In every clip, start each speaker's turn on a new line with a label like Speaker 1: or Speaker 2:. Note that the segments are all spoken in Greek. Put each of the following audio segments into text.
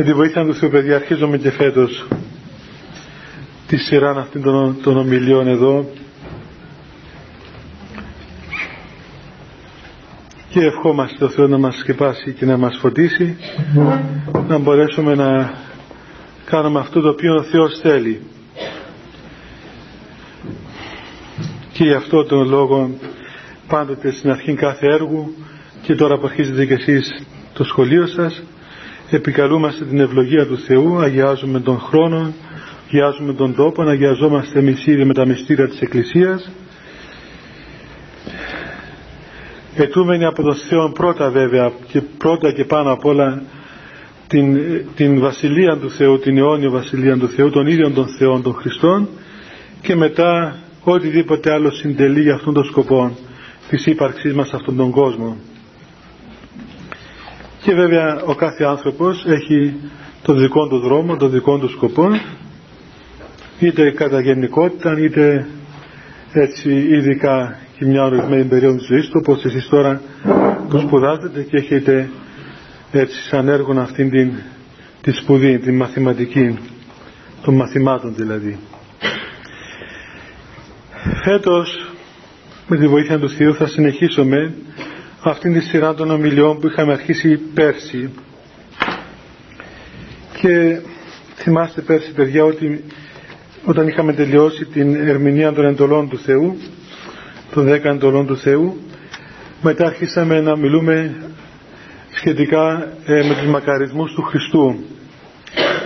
Speaker 1: Με τη βοήθεια του Θεού παιδιά αρχίζουμε και φέτος τη σειρά αυτήν των, των ομιλιών εδώ. Και ευχόμαστε το Θεός να μας σκεπάσει και να μας φωτίσει να μπορέσουμε να κάνουμε αυτό το οποίο ο Θεός θέλει. Και γι' αυτό τον λόγο πάντοτε στην αρχή κάθε έργου και τώρα που αρχίζετε και εσείς το σχολείο σας επικαλούμαστε την ευλογία του Θεού αγιάζουμε τον χρόνο αγιάζουμε τον τόπο αγιαζόμαστε εμείς ήδη με τα μυστήρια της Εκκλησίας ετούμενοι από τον Θεό πρώτα βέβαια και πρώτα και πάνω απ' όλα την, την Βασιλεία του Θεού, την αιώνια Βασιλεία του Θεού, των ίδιων των Θεών των Χριστών και μετά οτιδήποτε άλλο συντελεί για αυτόν τον σκοπό της ύπαρξής μας σε αυτόν τον κόσμο. Και βέβαια ο κάθε άνθρωπος έχει το δικό του δρόμο, το δικό του σκοπό είτε κατά γενικότητα είτε έτσι ειδικά και μια ορισμένη περίοδο της ζωής του όπως εσείς τώρα που σπουδάζετε και έχετε έτσι σαν έργο αυτήν την τη σπουδή, την μαθηματική των μαθημάτων δηλαδή. Φέτος με τη βοήθεια του Θεού θα συνεχίσουμε αυτήν τη σειρά των ομιλιών που είχαμε αρχίσει πέρσι. Και θυμάστε πέρσι παιδιά ότι όταν είχαμε τελειώσει την ερμηνεία των εντολών του Θεού των δέκα εντολών του Θεού μετά αρχίσαμε να μιλούμε σχετικά ε, με τους μακαρισμούς του Χριστού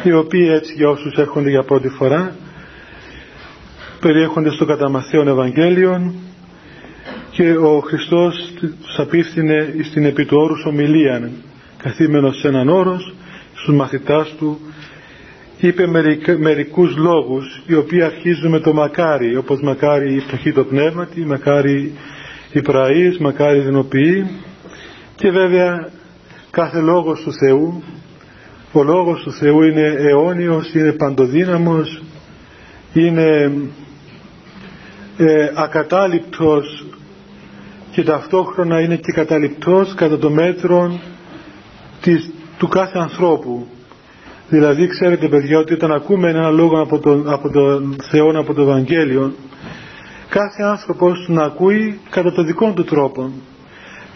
Speaker 1: οι οποίοι έτσι για όσους έρχονται για πρώτη φορά περιέχονται στο κατά Μαθαίον Ευαγγέλιον και ο Χριστός τους απίφθινε στην επί του όρους ομιλία καθήμενος σε έναν όρος στους μαθητάς του. Είπε μερικούς λόγους οι οποίοι αρχίζουν με το μακάρι όπως μακάρι η φτωχή το πνεύματι μακάρι η πραής, μακάρι η δυνοποιή και βέβαια κάθε λόγος του Θεού ο λόγος του Θεού είναι αιώνιος, είναι παντοδύναμος είναι ε, ακατάληπτος και ταυτόχρονα είναι και καταληπτός κατά το μέτρο της, του κάθε ανθρώπου. Δηλαδή ξέρετε παιδιά ότι όταν ακούμε ένα λόγο από τον, από τον Θεό, από το Ευαγγέλιο κάθε άνθρωπος να ακούει κατά το δικό του τρόπο.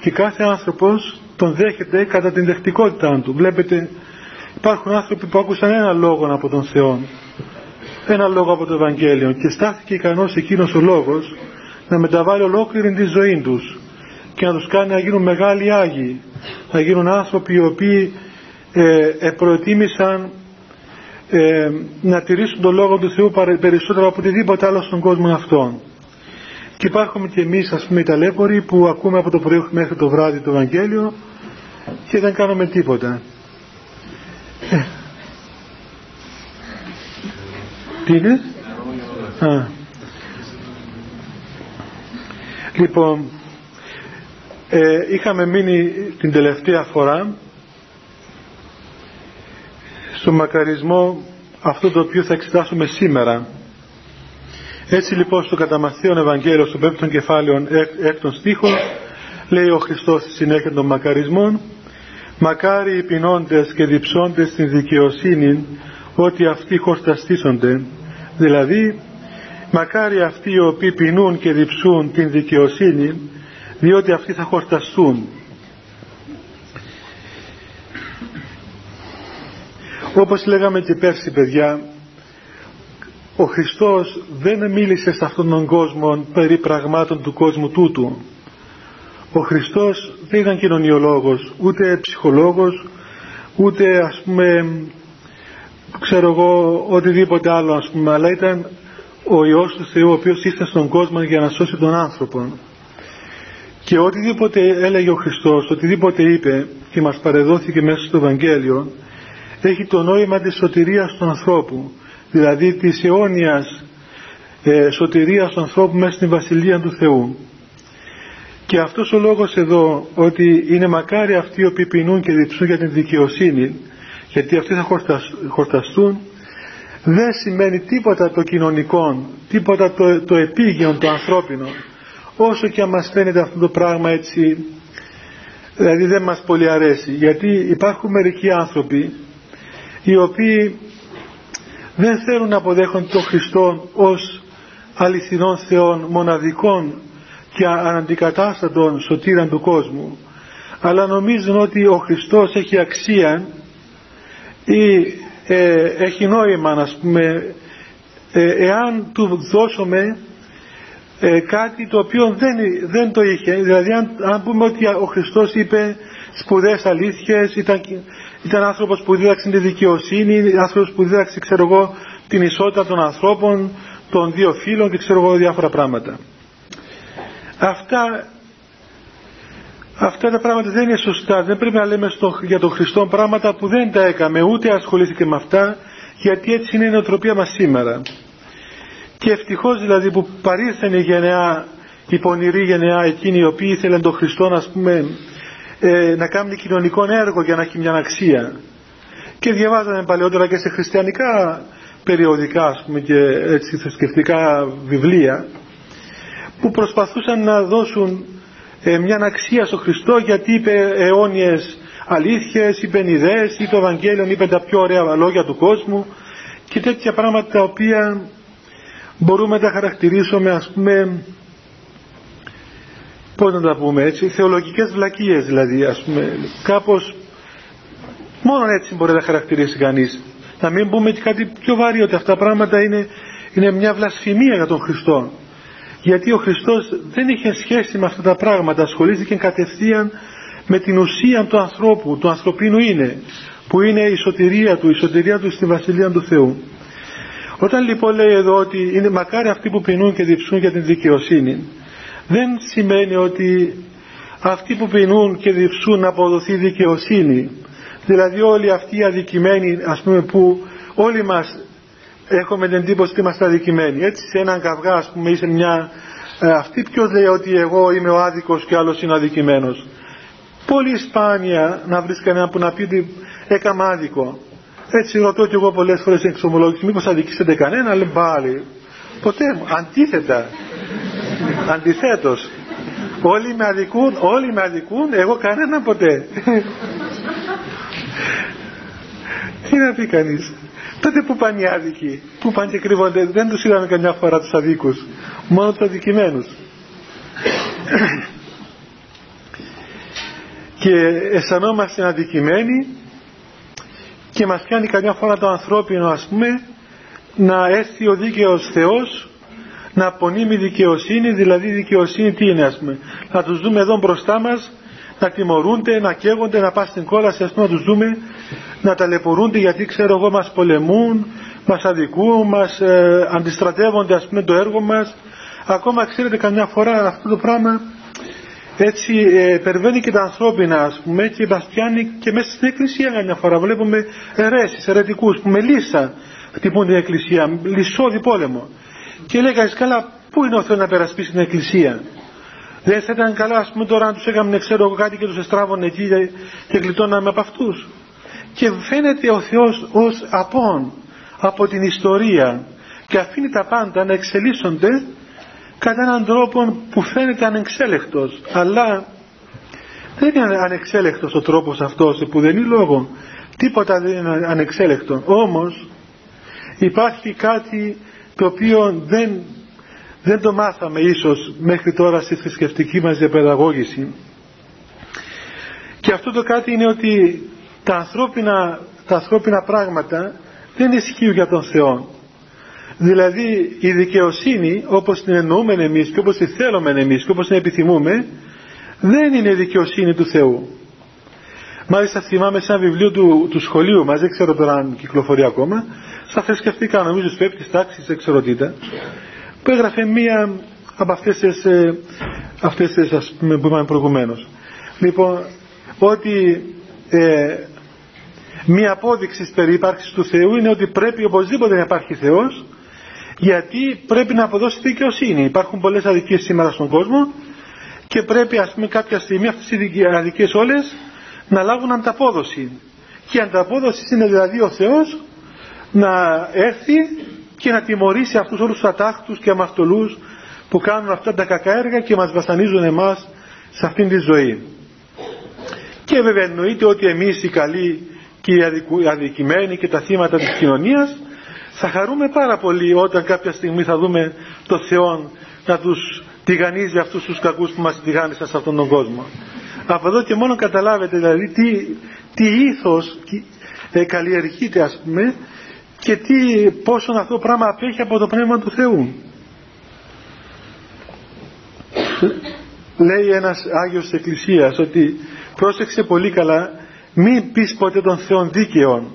Speaker 1: Και κάθε άνθρωπος τον δέχεται κατά την δεχτικότητά του. Βλέπετε υπάρχουν άνθρωποι που άκουσαν ένα λόγο από τον Θεό ένα λόγο από το Ευαγγέλιο. Και στάθηκε ικανός εκείνος ο λόγος να μεταβάλει ολόκληρη τη ζωή τους και να τους κάνει να γίνουν μεγάλοι Άγιοι να γίνουν άνθρωποι οι οποίοι ε, ε προετοίμησαν ε, να τηρήσουν τον Λόγο του Θεού περισσότερο από οτιδήποτε άλλο στον κόσμο αυτόν. Και υπάρχουμε και εμείς ας πούμε οι ταλέποροι που ακούμε από το πρωί μέχρι το βράδυ το Ευαγγέλιο και δεν κάνουμε τίποτα. Ε. Τι είναι; Α. Λοιπόν, ε, είχαμε μείνει την τελευταία φορά στο μακαρισμό αυτό το οποίο θα εξετάσουμε σήμερα. Έτσι λοιπόν στο καταμαθίον Ευαγγέλιο στο πέμπτον κεφάλαιο έκτον στίχο λέει ο Χριστός στη συνέχεια των μακαρισμών «Μακάρι οι πεινώντες και διψώντες στην δικαιοσύνη ότι αυτοί χορταστήσονται». Δηλαδή μακάρι αυτοί οι οποίοι πεινούν και διψούν την δικαιοσύνη διότι αυτοί θα χορταστούν. Όπως λέγαμε και πέρσι παιδιά, ο Χριστός δεν μίλησε σε αυτόν τον κόσμο περί πραγμάτων του κόσμου τούτου. Ο Χριστός δεν ήταν κοινωνιολόγος, ούτε ψυχολόγος, ούτε ας πούμε, ξέρω εγώ, οτιδήποτε άλλο ας πούμε, αλλά ήταν ο Υιός του Θεού ο οποίος ήρθε στον κόσμο για να σώσει τον άνθρωπο. Και οτιδήποτε έλεγε ο Χριστός, οτιδήποτε είπε και μας παρεδόθηκε μέσα στο Ευαγγέλιο, έχει το νόημα της σωτηρίας του ανθρώπου, δηλαδή της αιώνιας ε, σωτηρίας του ανθρώπου μέσα στην Βασιλεία του Θεού. Και αυτός ο λόγος εδώ ότι είναι μακάρι αυτοί οι οποίοι πεινούν και διψούν για την δικαιοσύνη γιατί αυτοί θα χορταστούν δεν σημαίνει τίποτα το κοινωνικό, τίποτα το, το επίγειο, το ανθρώπινο. Όσο και αν μας φαίνεται αυτό το πράγμα έτσι δηλαδή δεν μας πολύ αρέσει. Γιατί υπάρχουν μερικοί άνθρωποι οι οποίοι δεν θέλουν να αποδέχονται τον Χριστό ως αληθινών Θεών μοναδικών και αναντικατάστατων σωτήραν του κόσμου. Αλλά νομίζουν ότι ο Χριστός έχει αξία ή ε, έχει νόημα να πούμε ε, εάν του δώσουμε ε, κάτι το οποίο δεν, δεν το είχε. Δηλαδή αν, αν πούμε ότι ο Χριστός είπε σπουδαίες αλήθειες ήταν, ήταν άνθρωπος που δίδαξε τη δικαιοσύνη άνθρωπος που δίδαξε ξέρω εγώ την ισότητα των ανθρώπων των δύο φίλων και ξέρω εγώ διάφορα πράγματα. Αυτά αυτά τα πράγματα δεν είναι σωστά. Δεν πρέπει να λέμε στο, για τον Χριστό πράγματα που δεν τα έκαμε ούτε ασχολήθηκε με αυτά γιατί έτσι είναι η νοοτροπία μας σήμερα. Και ευτυχώς δηλαδή που παρήρθεν η γενεά η πονηρή γενεά εκείνη οι οποίοι ήθελαν τον Χριστό να, πούμε, ε, να κάνουν κοινωνικό έργο για να έχει μια αξία. Και διαβάζανε παλαιότερα και σε χριστιανικά περιοδικά ας πούμε και έτσι θρησκευτικά βιβλία που προσπαθούσαν να δώσουν ε, μια αξία στο Χριστό γιατί είπε αιώνιες αλήθειες, είπε ιδέες, είπε Ευαγγέλιο, είπε τα πιο ωραία λόγια του κόσμου και τέτοια πράγματα τα οποία μπορούμε να τα χαρακτηρίσουμε ας πούμε πώς να τα πούμε έτσι θεολογικές βλακίες δηλαδή ας πούμε κάπως μόνο έτσι μπορεί να χαρακτηρίσει κανείς. Να μην πούμε και κάτι πιο βαρύ ότι αυτά τα πράγματα είναι, είναι μια βλασφημία για τον Χριστό γιατί ο Χριστός δεν είχε σχέση με αυτά τα πράγματα ασχολήθηκε κατευθείαν με την ουσία του ανθρώπου του ανθρωπίνου είναι που είναι η σωτηρία του η σωτηρία του στη Βασιλεία του Θεού. Όταν λοιπόν λέει εδώ ότι είναι μακάρι αυτοί που πεινούν και διψούν για την δικαιοσύνη δεν σημαίνει ότι αυτοί που πεινούν και διψούν να αποδοθεί δικαιοσύνη. Δηλαδή όλοι αυτοί οι αδικημένοι ας πούμε που όλοι μας έχουμε την εντύπωση ότι είμαστε αδικημένοι. Έτσι σε έναν καυγά ας πούμε ή σε μια ε, αυτή ποιος λέει ότι εγώ είμαι ο άδικος και άλλος είναι αδικημένος. Πολύ σπάνια να βρεις κανένα που να πει ότι έκανα άδικο. Έτσι ρωτώ και εγώ πολλές φορές στην εξομολόγηση μήπως αδικήσετε κανένα λέει πάλι ποτέ αντίθετα αντιθέτως όλοι με αδικούν όλοι με αδικούν εγώ κανένα ποτέ τι να πει κανείς τότε που πάνε οι άδικοι που πάνε και κρύβονται δεν τους είδαμε καμιά φορά τους αδίκους μόνο τους αδικημένους. Και αισθανόμαστε αδικημένοι και μας κάνει καμιά φορά το ανθρώπινο ας πούμε να έρθει ο δίκαιος Θεός να απονείμει δικαιοσύνη δηλαδή δικαιοσύνη τι είναι ας πούμε. Να τους δούμε εδώ μπροστά μας να τιμωρούνται, να καίγονται, να πάνε στην κόλαση ας πούμε να τους δούμε να ταλαιπωρούνται γιατί ξέρω εγώ μας πολεμούν μας αδικούν, μας ε, αντιστρατεύονται ας πούμε το έργο μας. Ακόμα ξέρετε καμιά φορά αυτό το πράγμα έτσι ε, περβαίνει και τα ανθρώπινα ας πούμε και μας πιάνει και μέσα στην εκκλησία καμιά φορά. Βλέπουμε αιρέσεις, αιρετικούς που με λύσα χτυπούν την εκκλησία, λυσόδη πόλεμο. Και λέει κανείς καλά πού είναι ο Θεός να περασπίσει την εκκλησία; Δεν θα ήταν καλά ας πούμε τώρα να τους έκαμε ξέρω εγώ κάτι και τους εστράβωνε εκεί και γλιτώναμε από αυτούς. Και φαίνεται ο Θεός ως απόν από την ιστορία και αφήνει τα πάντα να εξελίσσονται κατά έναν τρόπο που φαίνεται ανεξέλεκτος. Αλλά δεν είναι ανεξέλεκτος ο τρόπος αυτός που δεν είναι λόγο. Τίποτα δεν είναι ανεξέλεκτο. Όμως υπάρχει κάτι το οποίο δεν, δεν το μάθαμε ίσως μέχρι τώρα στη θρησκευτική μας διαπαιδαγώγηση. Και αυτό το κάτι είναι ότι τα ανθρώπινα, τα ανθρώπινα πράγματα δεν ισχύουν για τον Θεό. Δηλαδή η δικαιοσύνη όπως την εννοούμε εμείς και όπως τη θέλουμε εμείς και όπως την επιθυμούμε δεν είναι η δικαιοσύνη του Θεού. Μάλιστα θυμάμαι σε ένα βιβλίο του, του σχολείου μας, δεν ξέρω τώρα αν κυκλοφορεί ακόμα, στα θρησκευτικά νομίζω στους πέπτης τάξης, δεν ξέρω τι ήταν, που έγραφε μία από αυτές τις, ε, αυτές τις ας πούμε, που είπαμε προηγουμένως. Λοιπόν, ότι ε, μία απόδειξη περί ύπαρξης του Θεού είναι ότι πρέπει οπωσδήποτε να υπάρχει Θεός γιατί πρέπει να αποδώσει δικαιοσύνη. Υπάρχουν πολλές αδικίες σήμερα στον κόσμο και πρέπει ας πούμε κάποια στιγμή αυτές οι αδικίες όλες να λάβουν ανταπόδοση. Και η ανταπόδοση είναι δηλαδή ο Θεός να έρθει και να τιμωρήσει αυτούς όλους τους ατάχτους και αμαρτωλούς που κάνουν αυτά τα κακά έργα και μας βασανίζουν εμάς σε αυτήν τη ζωή. Και βέβαια εννοείται ότι εμείς οι καλοί και οι αδικημένοι και τα θύματα της κοινωνίας θα χαρούμε πάρα πολύ όταν κάποια στιγμή θα δούμε το Θεό να τους τηγανίζει αυτούς τους κακούς που μας τηγάνισαν σε αυτόν τον κόσμο. Από εδώ και μόνο καταλάβετε δηλαδή τι, τι ήθος ε, καλλιεργείται ας πούμε και τι, πόσο αυτό το πράγμα απέχει από το Πνεύμα του Θεού. Λέει ένας Άγιος της Εκκλησίας ότι πρόσεξε πολύ καλά μην πεις ποτέ τον Θεό δίκαιο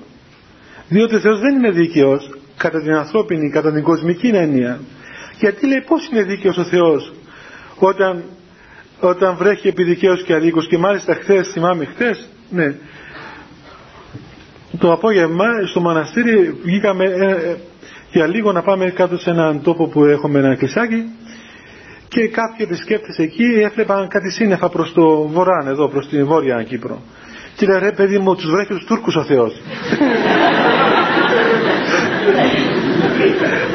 Speaker 1: διότι ο Θεός δεν είναι δίκαιος κατά την ανθρώπινη, κατά την κοσμική έννοια γιατί λέει πώς είναι δίκαιος ο Θεός όταν, όταν βρέχει επί δικαίως και αδίκως και μάλιστα χθες, θυμάμαι χθες ναι, το απόγευμα στο μοναστήρι βγήκαμε ε, ε, για λίγο να πάμε κάτω σε έναν τόπο που έχουμε ένα κλεισάκι και κάποιοι επισκέπτες εκεί έβλεπαν κάτι σύννεφα προς το βορρά εδώ, προς την βόρεια Κύπρο. Και λέει ρε παιδί μου τους βρέχει τους Τούρκους ο Θεός.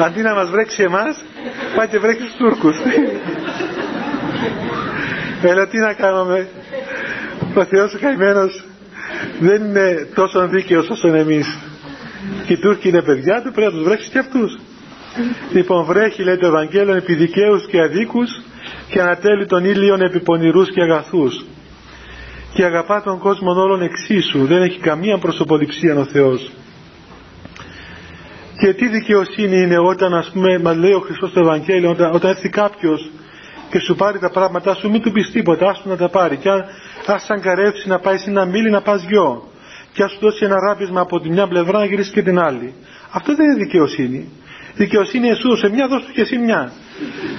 Speaker 1: Αντί να μας βρέξει εμάς, πάει και βρέχει τους Τούρκους. Έλα τι να κάνουμε. Ο Θεός ο καημένος δεν είναι τόσο δίκαιος όσο εμείς. Και οι Τούρκοι είναι παιδιά του, πρέπει να τους βρέξεις και αυτούς. Λοιπόν βρέχει λέει το Ευαγγέλιο επί δικαίους και αδίκους και ανατέλει τον ήλιον επί πονηρούς και αγαθούς. Και αγαπά τον κόσμο όλων εξίσου, δεν έχει καμία προσωποληψία ο Θεός. Και τι δικαιοσύνη είναι όταν ας πούμε μας λέει ο Χριστός στο Ευαγγέλιο όταν, όταν έρθει κάποιος και σου πάρει τα πράγματά σου μην του πεις τίποτα, άστο να τα πάρει και αν ας αγκαρεύσει να πάει σε ένα μήλι να πας γιο και ας σου δώσει ένα ράπισμα από τη μια πλευρά να γυρίσεις και την άλλη. Αυτό δεν είναι δικαιοσύνη. Δικαιοσύνη εσύ σε μια δώσ' του και εσύ μια.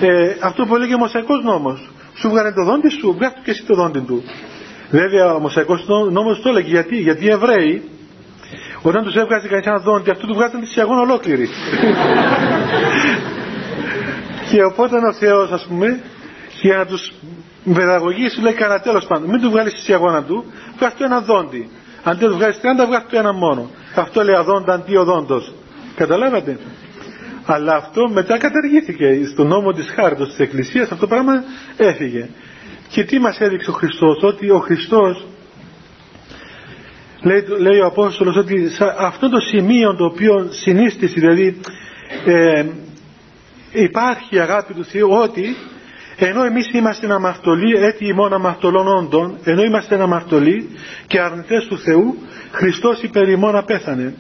Speaker 1: Ε, αυτό που έλεγε ο Μοσαϊκός νόμος. Σου βγάλε το δόντι σου, βγάλε και εσύ το δόντι του. Βέβαια ο Μοσαϊκός νόμος το έλεγε γιατί, γιατί οι Εβραίοι όταν τους έβγαζε κανείς ένα δόντι αυτό του βγάζαν τη σιαγόνα ολόκληρη. και οπότε ο Θεός ας πούμε για να τους παιδαγωγήσει λέει κανένα τέλος πάντων μην του βγάλεις τη σιαγόνα του βγάζει του ένα δόντι. Αντί να του βγάλεις 30 βγάζει του ένα μόνο αυτό λέει αδόντα αντί οδόντος καταλάβατε; Αλλά αυτό μετά καταργήθηκε. Στον νόμο της χάρτος της Εκκλησίας αυτό το πράγμα έφυγε. Και τι μας έδειξε ο Χριστός; Ότι ο Χριστός λέει, λέει ο Απόστολος ότι αυτό το σημείο το οποίο συνίστηση δηλαδή ε, υπάρχει αγάπη του Θεού ότι ενώ εμείς είμαστε αμαρτωλοί έτσι ημών αμαρτωλών όντων ενώ είμαστε αμαρτωλοί και αρνητές του Θεού Χριστός υπέρ ημών απέθανε.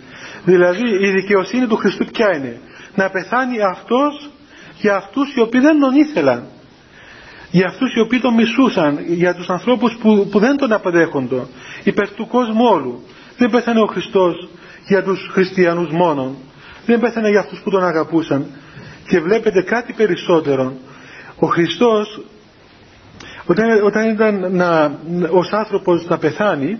Speaker 1: Δηλαδή η δικαιοσύνη του Χριστού ποια είναι; Να πεθάνει αυτός για αυτούς οι οποίοι δεν τον ήθελαν. Για αυτούς οι οποίοι τον μισούσαν για τους ανθρώπους που, που δεν τον αποδέχονται υπέρ του κόσμου όλου. Δεν πέθανε ο Χριστός για τους χριστιανούς μόνον. Δεν πέθανε για αυτούς που τον αγαπούσαν. Και βλέπετε κάτι περισσότερο ο Χριστός όταν, όταν ήταν να, ως άνθρωπος να πεθάνει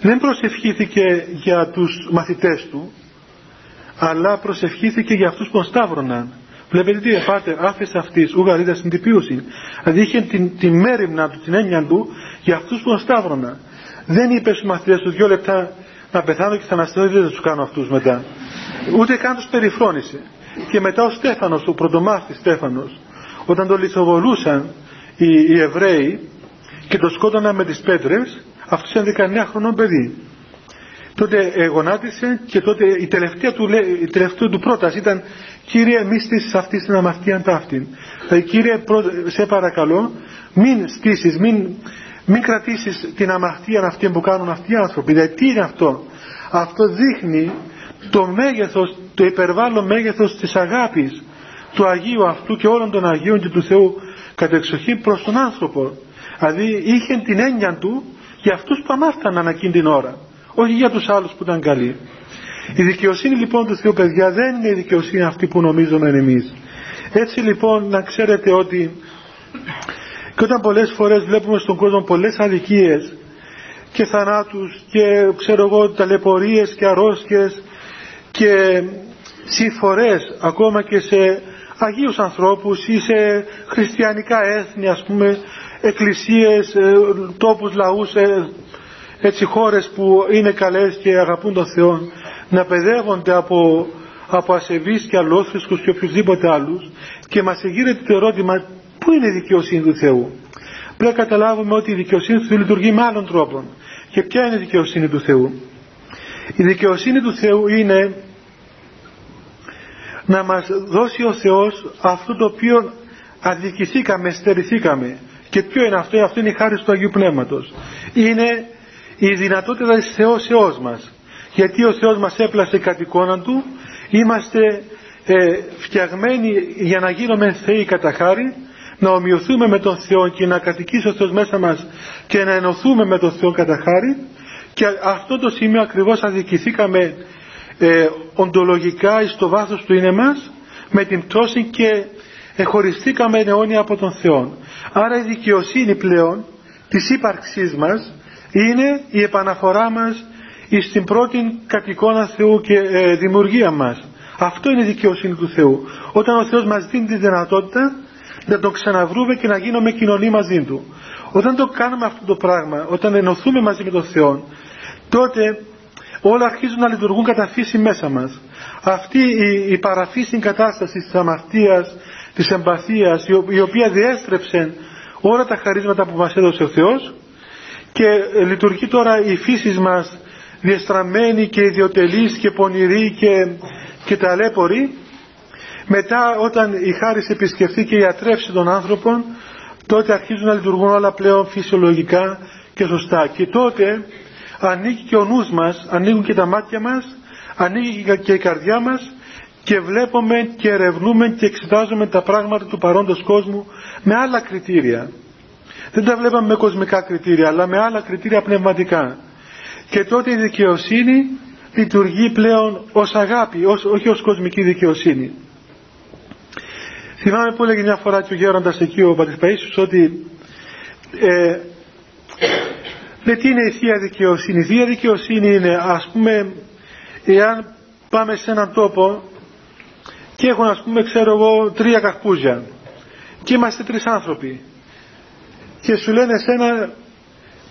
Speaker 1: δεν προσευχήθηκε για τους μαθητές του αλλά προσευχήθηκε για αυτούς που τον σταύρωναν. Βλέπετε τι πάτερ, άφησε αυτής, ουγαρίδα στην τυπίωση. Δηλαδή είχε την, την μέρημνα του, την έννοια του για αυτούς που τον σταύρωναν. Δεν είπε στους μαθητές του δύο λεπτά να πεθάνω και θα αναστηθώ δεν θα τους κάνω αυτούς μετά. Ούτε καν τους περιφρόνησε. Και μετά ο Στέφανος, ο πρωτομάθης Στέφανος, όταν τον λισοβολούσαν οι, οι Εβραίοι και το σκότωναν με τις πέτρες, αυτός ήταν 19 χρονών παιδί τότε ε, γονάτισε και τότε η τελευταία του, η τελευταία του πρόταση ήταν Κύριε μη στήσεις αυτή την αμαρτία ταύτην. Δηλαδή Κύριε σε παρακαλώ μην στήσεις, μην, μην κρατήσεις την αμαρτία αυτή που κάνουν αυτοί οι άνθρωποι. Δηλαδή τι είναι αυτό; Αυτό δείχνει το μέγεθος, το υπερβάλλον μέγεθος της αγάπης του Αγίου αυτού και όλων των Αγίων και του Θεού κατά εξοχή προς τον άνθρωπο. Δηλαδή είχε την έννοια του για αυτούς που αμάρθαναν εκείνη την ώρα όχι για τους άλλους που ήταν καλοί. Η δικαιοσύνη λοιπόν του Θεού παιδιά δεν είναι η δικαιοσύνη αυτή που νομίζουμε εμείς. Έτσι λοιπόν να ξέρετε ότι και όταν πολλές φορές βλέπουμε στον κόσμο πολλές αδικίες και θανάτους και ξέρω εγώ ταλαιπωρίες και αρρώσκες και συμφορές ακόμα και σε Αγίους ανθρώπους ή σε χριστιανικά έθνη ας πούμε εκκλησίες, ε, τόπους λαούς, ε, έτσι χώρες που είναι καλές και αγαπούν τον Θεό να παιδεύονται από, από ασεβείς και αλλόθρησκους και οποιουσδήποτε άλλους και μας εγείρεται το ερώτημα πού είναι η δικαιοσύνη του Θεού; Πρέπει να καταλάβουμε ότι η δικαιοσύνη του Θεού λειτουργεί με άλλον τρόπο. Και ποια είναι η δικαιοσύνη του Θεού; Η δικαιοσύνη του Θεού είναι να μας δώσει ο Θεός αυτό το οποίο αδικηθήκαμε, στερηθήκαμε. Και ποιο είναι αυτό, αυτό είναι η χάρη του Αγίου Πνεύματος. Είναι η δυνατότητα της θεώσεώς μας. Γιατί ο Θεός μας έπλασε κατ' εικόνα Του, είμαστε ε, φτιαγμένοι για να γίνουμε θεοί κατά χάρη, να ομοιωθούμε με τον Θεό και να κατοικήσει ο Θεός μέσα μας και να ενωθούμε με τον Θεό κατά χάρη και αυτό το σημείο ακριβώς αδικηθήκαμε ε, οντολογικά στο βάθος του είναι μας με την πτώση και εχωριστήκαμε αιώνια από τον Θεό. Άρα η δικαιοσύνη πλέον της ύπαρξής μας είναι η επαναφορά μας στην πρώτη κατοικώνα Θεού και ε, δημιουργία μας. Αυτό είναι η δικαιοσύνη του Θεού. Όταν ο Θεός μας δίνει τη δυνατότητα να τον ξαναβρούμε και να γίνουμε κοινωνία μαζί Του. Όταν το κάνουμε αυτό το πράγμα, όταν ενωθούμε μαζί με τον Θεό, τότε όλα αρχίζουν να λειτουργούν κατά φύση μέσα μας. Αυτή η, η παραφύση κατάσταση της αμαρτίας, της εμπαθίας, η, οποία διέστρεψε όλα τα χαρίσματα που μας έδωσε ο Θεός και ε, λειτουργεί τώρα η φύση μας διεστραμμένη και ιδιωτελής και πονηρή και, και ταλέπορη μετά όταν η χάρη επισκεφθεί και ιατρεύσει τον άνθρωπο τότε αρχίζουν να λειτουργούν όλα πλέον φυσιολογικά και σωστά και τότε ανοίγει και ο νους μας, ανοίγουν και τα μάτια μας, ανοίγει και η καρδιά μας και βλέπουμε και ερευνούμε και εξετάζουμε τα πράγματα του παρόντος κόσμου με άλλα κριτήρια. Δεν τα βλέπαμε με κοσμικά κριτήρια, αλλά με άλλα κριτήρια πνευματικά. Και τότε η δικαιοσύνη λειτουργεί πλέον ως αγάπη, ως, όχι ως κοσμική δικαιοσύνη. Θυμάμαι που έλεγε μια φορά και ο γέροντας εκεί ο Πατης ότι ε, Λέει τι είναι η Θεία Δικαιοσύνη. Η Θεία Δικαιοσύνη είναι ας πούμε εάν πάμε σε έναν τόπο και έχουν ας πούμε ξέρω εγώ τρία καρπούζια και είμαστε τρεις άνθρωποι και σου λένε εσένα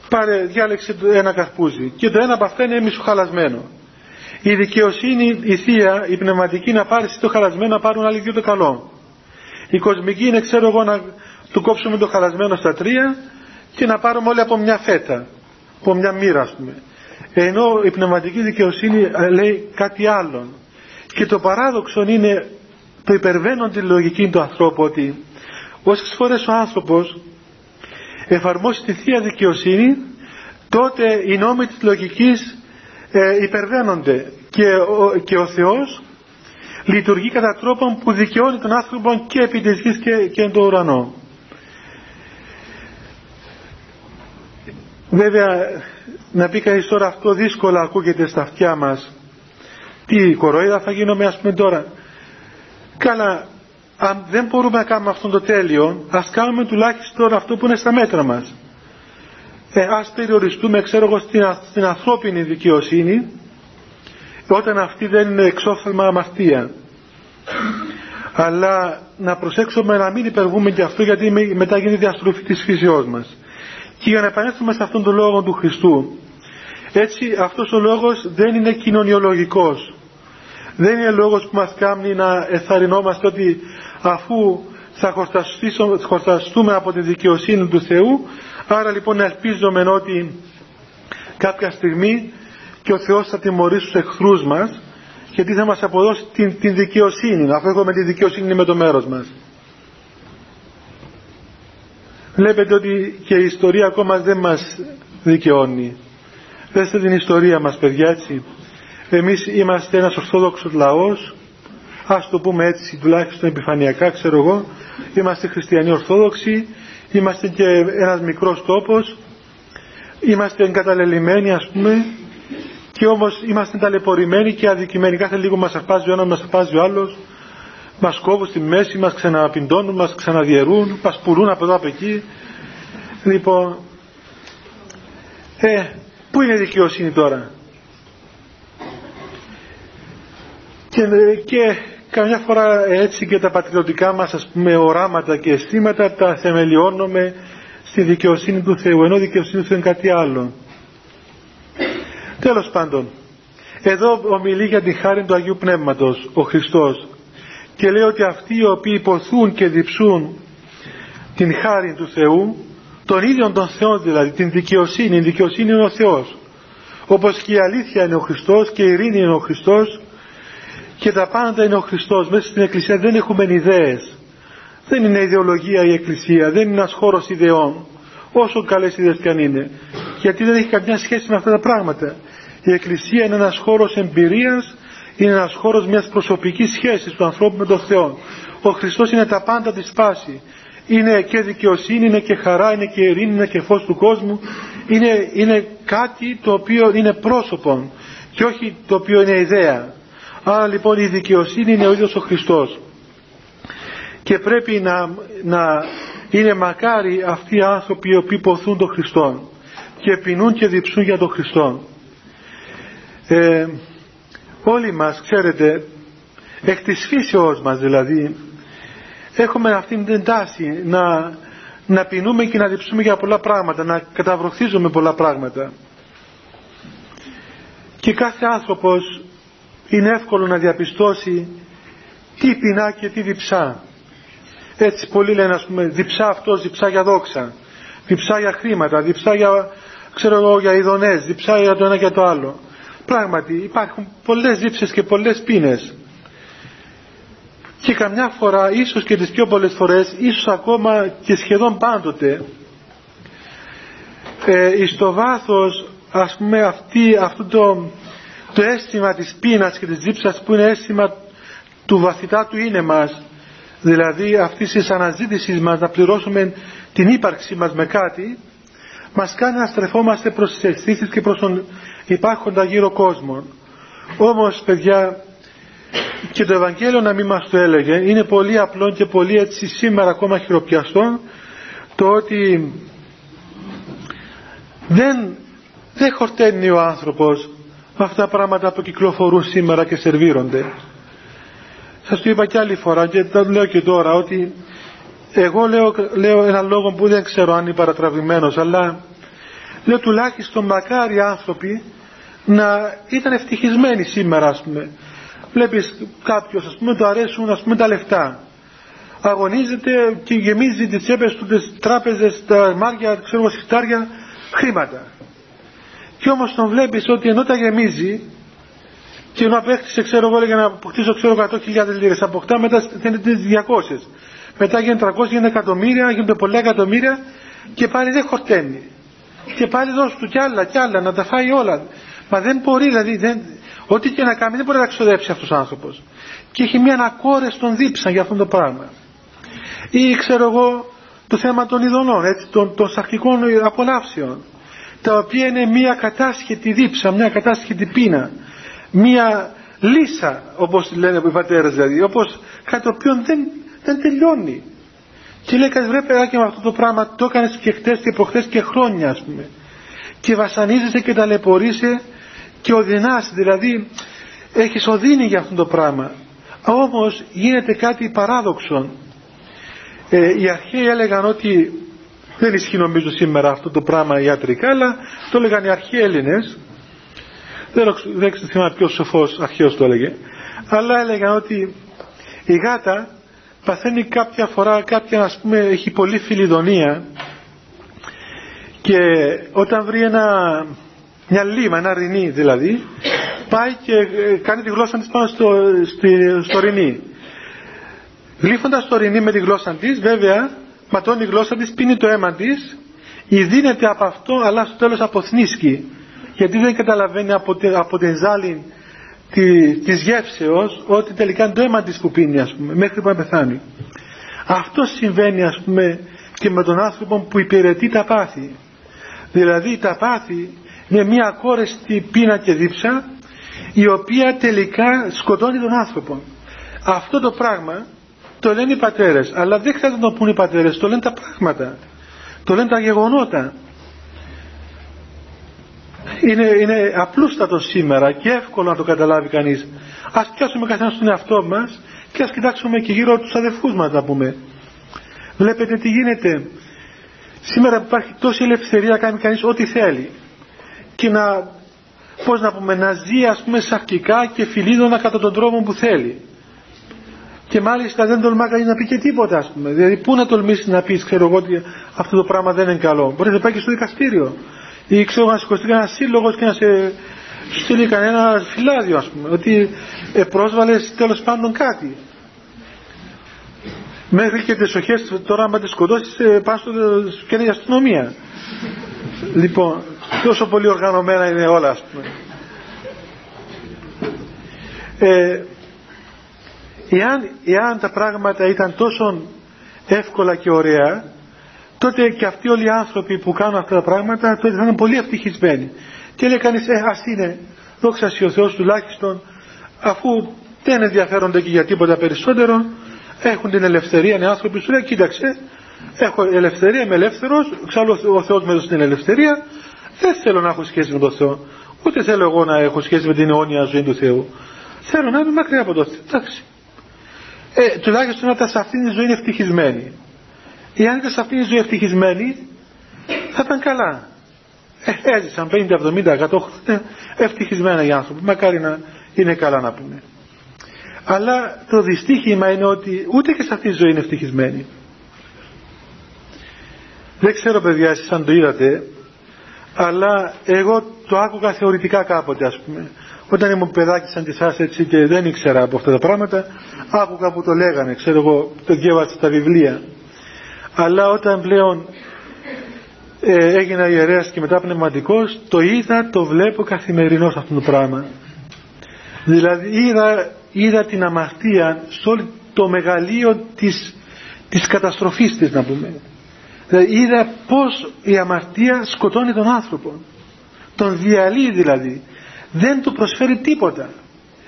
Speaker 1: πάρε διάλεξε ένα καρπούζι και το ένα από αυτά είναι μισοχαλασμένο. Η δικαιοσύνη, η θεία, η πνευματική να πάρει το χαλασμένο να πάρουν άλλοι δύο το καλό. Η κοσμική είναι ξέρω εγώ να του κόψουμε το χαλασμένο στα τρία και να πάρουμε όλοι από μια φέτα από μια μοίρα ας πούμε. Ενώ η πνευματική δικαιοσύνη ε, λέει κάτι άλλο. Και το παράδοξο είναι το υπερβαίνον τη λογική του ανθρώπου ότι όσες φορές ο άνθρωπος εφαρμόσει τη Θεία Δικαιοσύνη τότε οι νόμοι της λογικής ε, υπερβαίνονται και ο, και ο Θεός λειτουργεί κατά τρόπο που δικαιώνει τον άνθρωπο και επί της γης και, και εν το ουρανό. Βέβαια να πει κανείς τώρα αυτό δύσκολα ακούγεται στα αυτιά μας. Τι κοροϊδά θα γίνουμε ας πούμε τώρα. Καλά, αν δεν μπορούμε να κάνουμε αυτό το τέλειο, ας κάνουμε τουλάχιστον αυτό που είναι στα μέτρα μας. Ε, ας περιοριστούμε, ξέρω εγώ, στην, στην ανθρώπινη δικαιοσύνη, όταν αυτή δεν είναι εξόφθαλμα αμαρτία. Αλλά να προσέξουμε να μην υπερβούμε και αυτό, γιατί μετά γίνεται διαστροφή της φύσεώς μας. Και για να επανέλθουμε σε αυτόν τον λόγο του Χριστού, έτσι αυτός ο λόγος δεν είναι κοινωνιολογικός. Δεν είναι λόγος που μας κάνει να εθαρρυνόμαστε ότι αφού θα χορταστούμε από τη δικαιοσύνη του Θεού, άρα λοιπόν να ελπίζουμε ότι κάποια στιγμή και ο Θεός θα τιμωρήσει τους εχθρούς μας γιατί θα μας αποδώσει την, την δικαιοσύνη, αφού έχουμε τη δικαιοσύνη με το μέρος μας. Βλέπετε ότι και η ιστορία ακόμα δεν μας δικαιώνει. Δέστε την ιστορία μας παιδιά έτσι. Εμείς είμαστε ένας ορθόδοξος λαός, ας το πούμε έτσι τουλάχιστον επιφανειακά ξέρω εγώ, είμαστε χριστιανοί ορθόδοξοι, είμαστε και ένας μικρός τόπος, είμαστε εγκαταλελειμμένοι ας πούμε και όμως είμαστε ταλαιπωρημένοι και αδικημένοι. Κάθε λίγο μας αρπάζει ο ένας, μας αρπάζει ο άλλος, μας κόβουν στη μέση, μας ξαναπιντώνουν, μας ξαναδιαιρούν, μας πουλούν από εδώ από εκεί. Λοιπόν, ε, πού είναι η δικαιοσύνη τώρα; Και, και καμιά φορά έτσι και τα πατριωτικά μας ας πούμε οράματα και αισθήματα τα θεμελιώνουμε στη δικαιοσύνη του Θεού, ενώ η δικαιοσύνη του Θεού είναι κάτι άλλο. Τέλος πάντων, εδώ ομιλεί για τη χάρη του Αγίου Πνεύματος ο Χριστός και λέει ότι αυτοί οι οποίοι υποθούν και διψούν την χάρη του Θεού τον ίδιο τον Θεό δηλαδή την δικαιοσύνη η δικαιοσύνη είναι ο Θεός όπως και η αλήθεια είναι ο Χριστός και η ειρήνη είναι ο Χριστός και τα πάντα είναι ο Χριστός. Μέσα στην Εκκλησία δεν έχουμε ιδέες. Δεν είναι ιδεολογία η Εκκλησία, δεν είναι ένας χώρος ιδεών. Όσο καλές ιδέες και αν είναι. Γιατί δεν έχει καμιά σχέση με αυτά τα πράγματα. Η Εκκλησία είναι ένας χώρος εμπειρίας, είναι ένας χώρος μιας προσωπικής σχέσης του ανθρώπου με τον Θεό. Ο Χριστός είναι τα πάντα της φάση. Είναι και δικαιοσύνη, είναι και χαρά, είναι και ειρήνη, είναι και φως του κόσμου. Είναι, είναι κάτι το οποίο είναι πρόσωπο και όχι το οποίο είναι ιδέα. Άρα λοιπόν η δικαιοσύνη είναι ο ίδιος ο Χριστός. Και πρέπει να, να είναι μακάρι αυτοί οι άνθρωποι οι οποίοι ποθούν τον Χριστό και πεινούν και διψούν για τον Χριστό. Ε, όλοι μας ξέρετε εκ της φύσεώς μας δηλαδή έχουμε αυτήν την τάση να, να πεινούμε και να διψούμε για πολλά πράγματα να καταβροχθίζουμε πολλά πράγματα. Και κάθε άνθρωπος είναι εύκολο να διαπιστώσει τι πεινά και τι διψά. Έτσι πολλοί λένε ας πούμε διψά αυτός, διψά για δόξα διψά για χρήματα, διψά για ξέρω εγώ για ειδονές, διψά για το ένα και το άλλο πράγματι υπάρχουν πολλές δίψες και πολλές πίνες. Και καμιά φορά ίσως και τις πιο πολλές φορές ίσως ακόμα και σχεδόν πάντοτε ε, εις το βάθος ας πούμε αυτή, αυτό το, το αίσθημα της πείνας και της δίψας που είναι αίσθημα του βαθυτά του είναι μας δηλαδή αυτής της αναζήτησης μας να πληρώσουμε την ύπαρξή μας με κάτι μας κάνει να στρεφόμαστε προς τις αισθήσεις και προς τον υπάρχοντα γύρω κόσμο όμως παιδιά και το Ευαγγέλιο να μην μας το έλεγε είναι πολύ απλό και πολύ έτσι σήμερα ακόμα χειροπιαστό το ότι δεν, δεν χορταίνει ο άνθρωπος με αυτά τα πράγματα που κυκλοφορούν σήμερα και σερβίρονται. Σας το είπα και άλλη φορά και το λέω και τώρα ότι εγώ λέω, λέω ένα λόγο που δεν ξέρω αν είναι παρατραβημένος αλλά λέω τουλάχιστον μακάρι άνθρωποι να ήταν ευτυχισμένοι σήμερα ας πούμε. Βλέπεις κάποιος ας πούμε του αρέσουν ας πούμε τα λεφτά. Αγωνίζεται και γεμίζει τις τσέπες του τις τράπεζες, τα μάρια, ξέρω σιχτάρια χρήματα. Και όμως τον βλέπεις ότι ενώ τα γεμίζει και ενώ απέκτησε ξέρω εγώ για να αποκτήσω ξέρω 100.000 λίρες αποκτά μετά θέλετε 200 μετά γίνεται 300 γίνεται εκατομμύρια γίνονται πολλά εκατομμύρια και πάλι δεν χορταίνει. Και πάλι δώσ' του κι άλλα κι άλλα να τα φάει όλα μα δεν μπορεί δηλαδή δεν, Ό,τι και να κάνει δεν μπορεί να ξοδέψει αυτός ο άνθρωπος. Και έχει μια ανακόρες των δίψα για αυτό το πράγμα. Ή ξέρω εγώ το θέμα των ειδονών, έτσι, των, των σαρκικών απολαύσεων. Τα οποία είναι μια κατάσχετη δίψα, μια κατάσχετη πείνα. Μια λύσα, όπως λένε οι πατέρες δηλαδή. Όπως κάτι το οποίο δεν, δεν τελειώνει. Και λέει κάτι βρε παιδάκι με αυτό το πράγμα το έκανες και χτες και προχτές και χρόνια ας πούμε. Και βασανίζεσαι και ταλαιπωρείσαι και οδυνάς δηλαδή έχεις οδύνη για αυτό το πράγμα. Όμως γίνεται κάτι παράδοξο. Ε, οι αρχαίοι έλεγαν ότι δεν ισχύει νομίζω σήμερα αυτό το πράγμα ιατρικά αλλά το έλεγαν οι αρχαίοι Έλληνες. Δεν, δεν θυμάμαι ποιος σοφός αρχαίος το έλεγε. Αλλά έλεγαν ότι η γάτα παθαίνει κάποια φορά κάποια ας πούμε έχει πολύ φιλιδονία και όταν βρει ένα μια λίμα, ένα ρινί δηλαδή, πάει και ε, κάνει τη γλώσσα της πάνω στο, στο ρινί. Γλύφοντας το ρινί με τη γλώσσα της, βέβαια, ματώνει η γλώσσα της, πίνει το αίμα της, ειδύνεται από αυτό, αλλά στο τέλος αποθνίσκει. Γιατί δεν καταλαβαίνει από, από την ζάλη τη, της γεύσεως ότι τελικά είναι το αίμα της που πίνει, ας πούμε, μέχρι που να πεθάνει. Αυτό συμβαίνει, ας πούμε, και με τον άνθρωπο που υπηρετεί τα πάθη. Δηλαδή τα πάθη με μια ακόρεστη πείνα και δίψα η οποία τελικά σκοτώνει τον άνθρωπο. Αυτό το πράγμα το λένε οι πατέρες, αλλά δεν χρειάζεται να το πούν οι πατέρες, το λένε τα πράγματα, το λένε τα γεγονότα. Είναι, είναι απλούστατο σήμερα και εύκολο να το καταλάβει κανείς. Ας πιάσουμε καθένας στον εαυτό μας και ας κοιτάξουμε και γύρω τους αδερφούς μας να πούμε. Βλέπετε τι γίνεται. Σήμερα υπάρχει τόση ελευθερία να κάνει κανείς ό,τι θέλει και να, πώς να πούμε, να ζει ας πούμε σαρκικά και φιλίδωνα κατά τον τρόπο που θέλει. Και μάλιστα δεν τολμά κανείς να πει και τίποτα ας πούμε. Δηλαδή πού να τολμήσεις να πεις ξέρω εγώ ότι αυτό το πράγμα δεν είναι καλό. Μπορείς να πάει και στο δικαστήριο. ή ξέρω να σηκωστεί κανένας σύλλογος και να σε στείλει κανένα φυλάδιο ας πούμε ότι ε, πρόσβαλες τέλος πάντων κάτι μέχρι και τις οχές τώρα άμα τις σκοτώσεις ε, πας στο η αστυνομία λοιπόν τόσο πολύ οργανωμένα είναι όλα. Ας πούμε ε, εάν, εάν τα πράγματα ήταν τόσο εύκολα και ωραία τότε και αυτοί όλοι οι άνθρωποι που κάνουν αυτά τα πράγματα τότε θα είναι πολύ ευτυχισμένοι. Και λέει κανείς ε, ας είναι. Δόξα ο Θεός τουλάχιστον αφού δεν ενδιαφέρονται και για τίποτα περισσότερο έχουν την ελευθερία οι άνθρωποι σου. Λέει κοίταξε έχω ελευθερία είμαι ελεύθερος εξάλλου ο Θεός με έδωσε την ελευθερία δεν θέλω να έχω σχέση με τον Θεό. Ούτε θέλω εγώ να έχω σχέση με την αιώνια ζωή του Θεού. Θέλω να είμαι μακριά από τον Θεό. Εντάξει. Ε, τουλάχιστον όταν σε αυτήν τη ζωή είναι ευτυχισμένοι εάν ήταν σε αυτήν τη ζωή ευτυχισμένοι θα ήταν καλά. Ε, έζησαν 50, 70, 100 χρόνια ευτυχισμένα οι άνθρωποι. Μακάρι να είναι καλά να πούμε αλλά το δυστύχημα είναι ότι ούτε και σε αυτή τη ζωή είναι ευτυχισμένοι δεν ξέρω παιδιά εσείς αν το είδατε αλλά εγώ το άκουγα θεωρητικά κάποτε ας πούμε. Όταν ήμουν παιδάκι σαν και εσάς έτσι και δεν ήξερα από αυτά τα πράγματα άκουγα που το λέγανε ξέρω εγώ το διέβασα στα βιβλία. Αλλά όταν πλέον ε, έγινα ιερέας και μετά πνευματικός το είδα, το βλέπω καθημερινό αυτό το πράγμα. Δηλαδή είδα, είδα την αμαρτία σε όλο το μεγαλείο της, της καταστροφής της να πούμε. δηλαδή είδα πως η αμαρτία σκοτώνει τον άνθρωπο. Τον διαλύει δηλαδή. Δεν του προσφέρει τίποτα.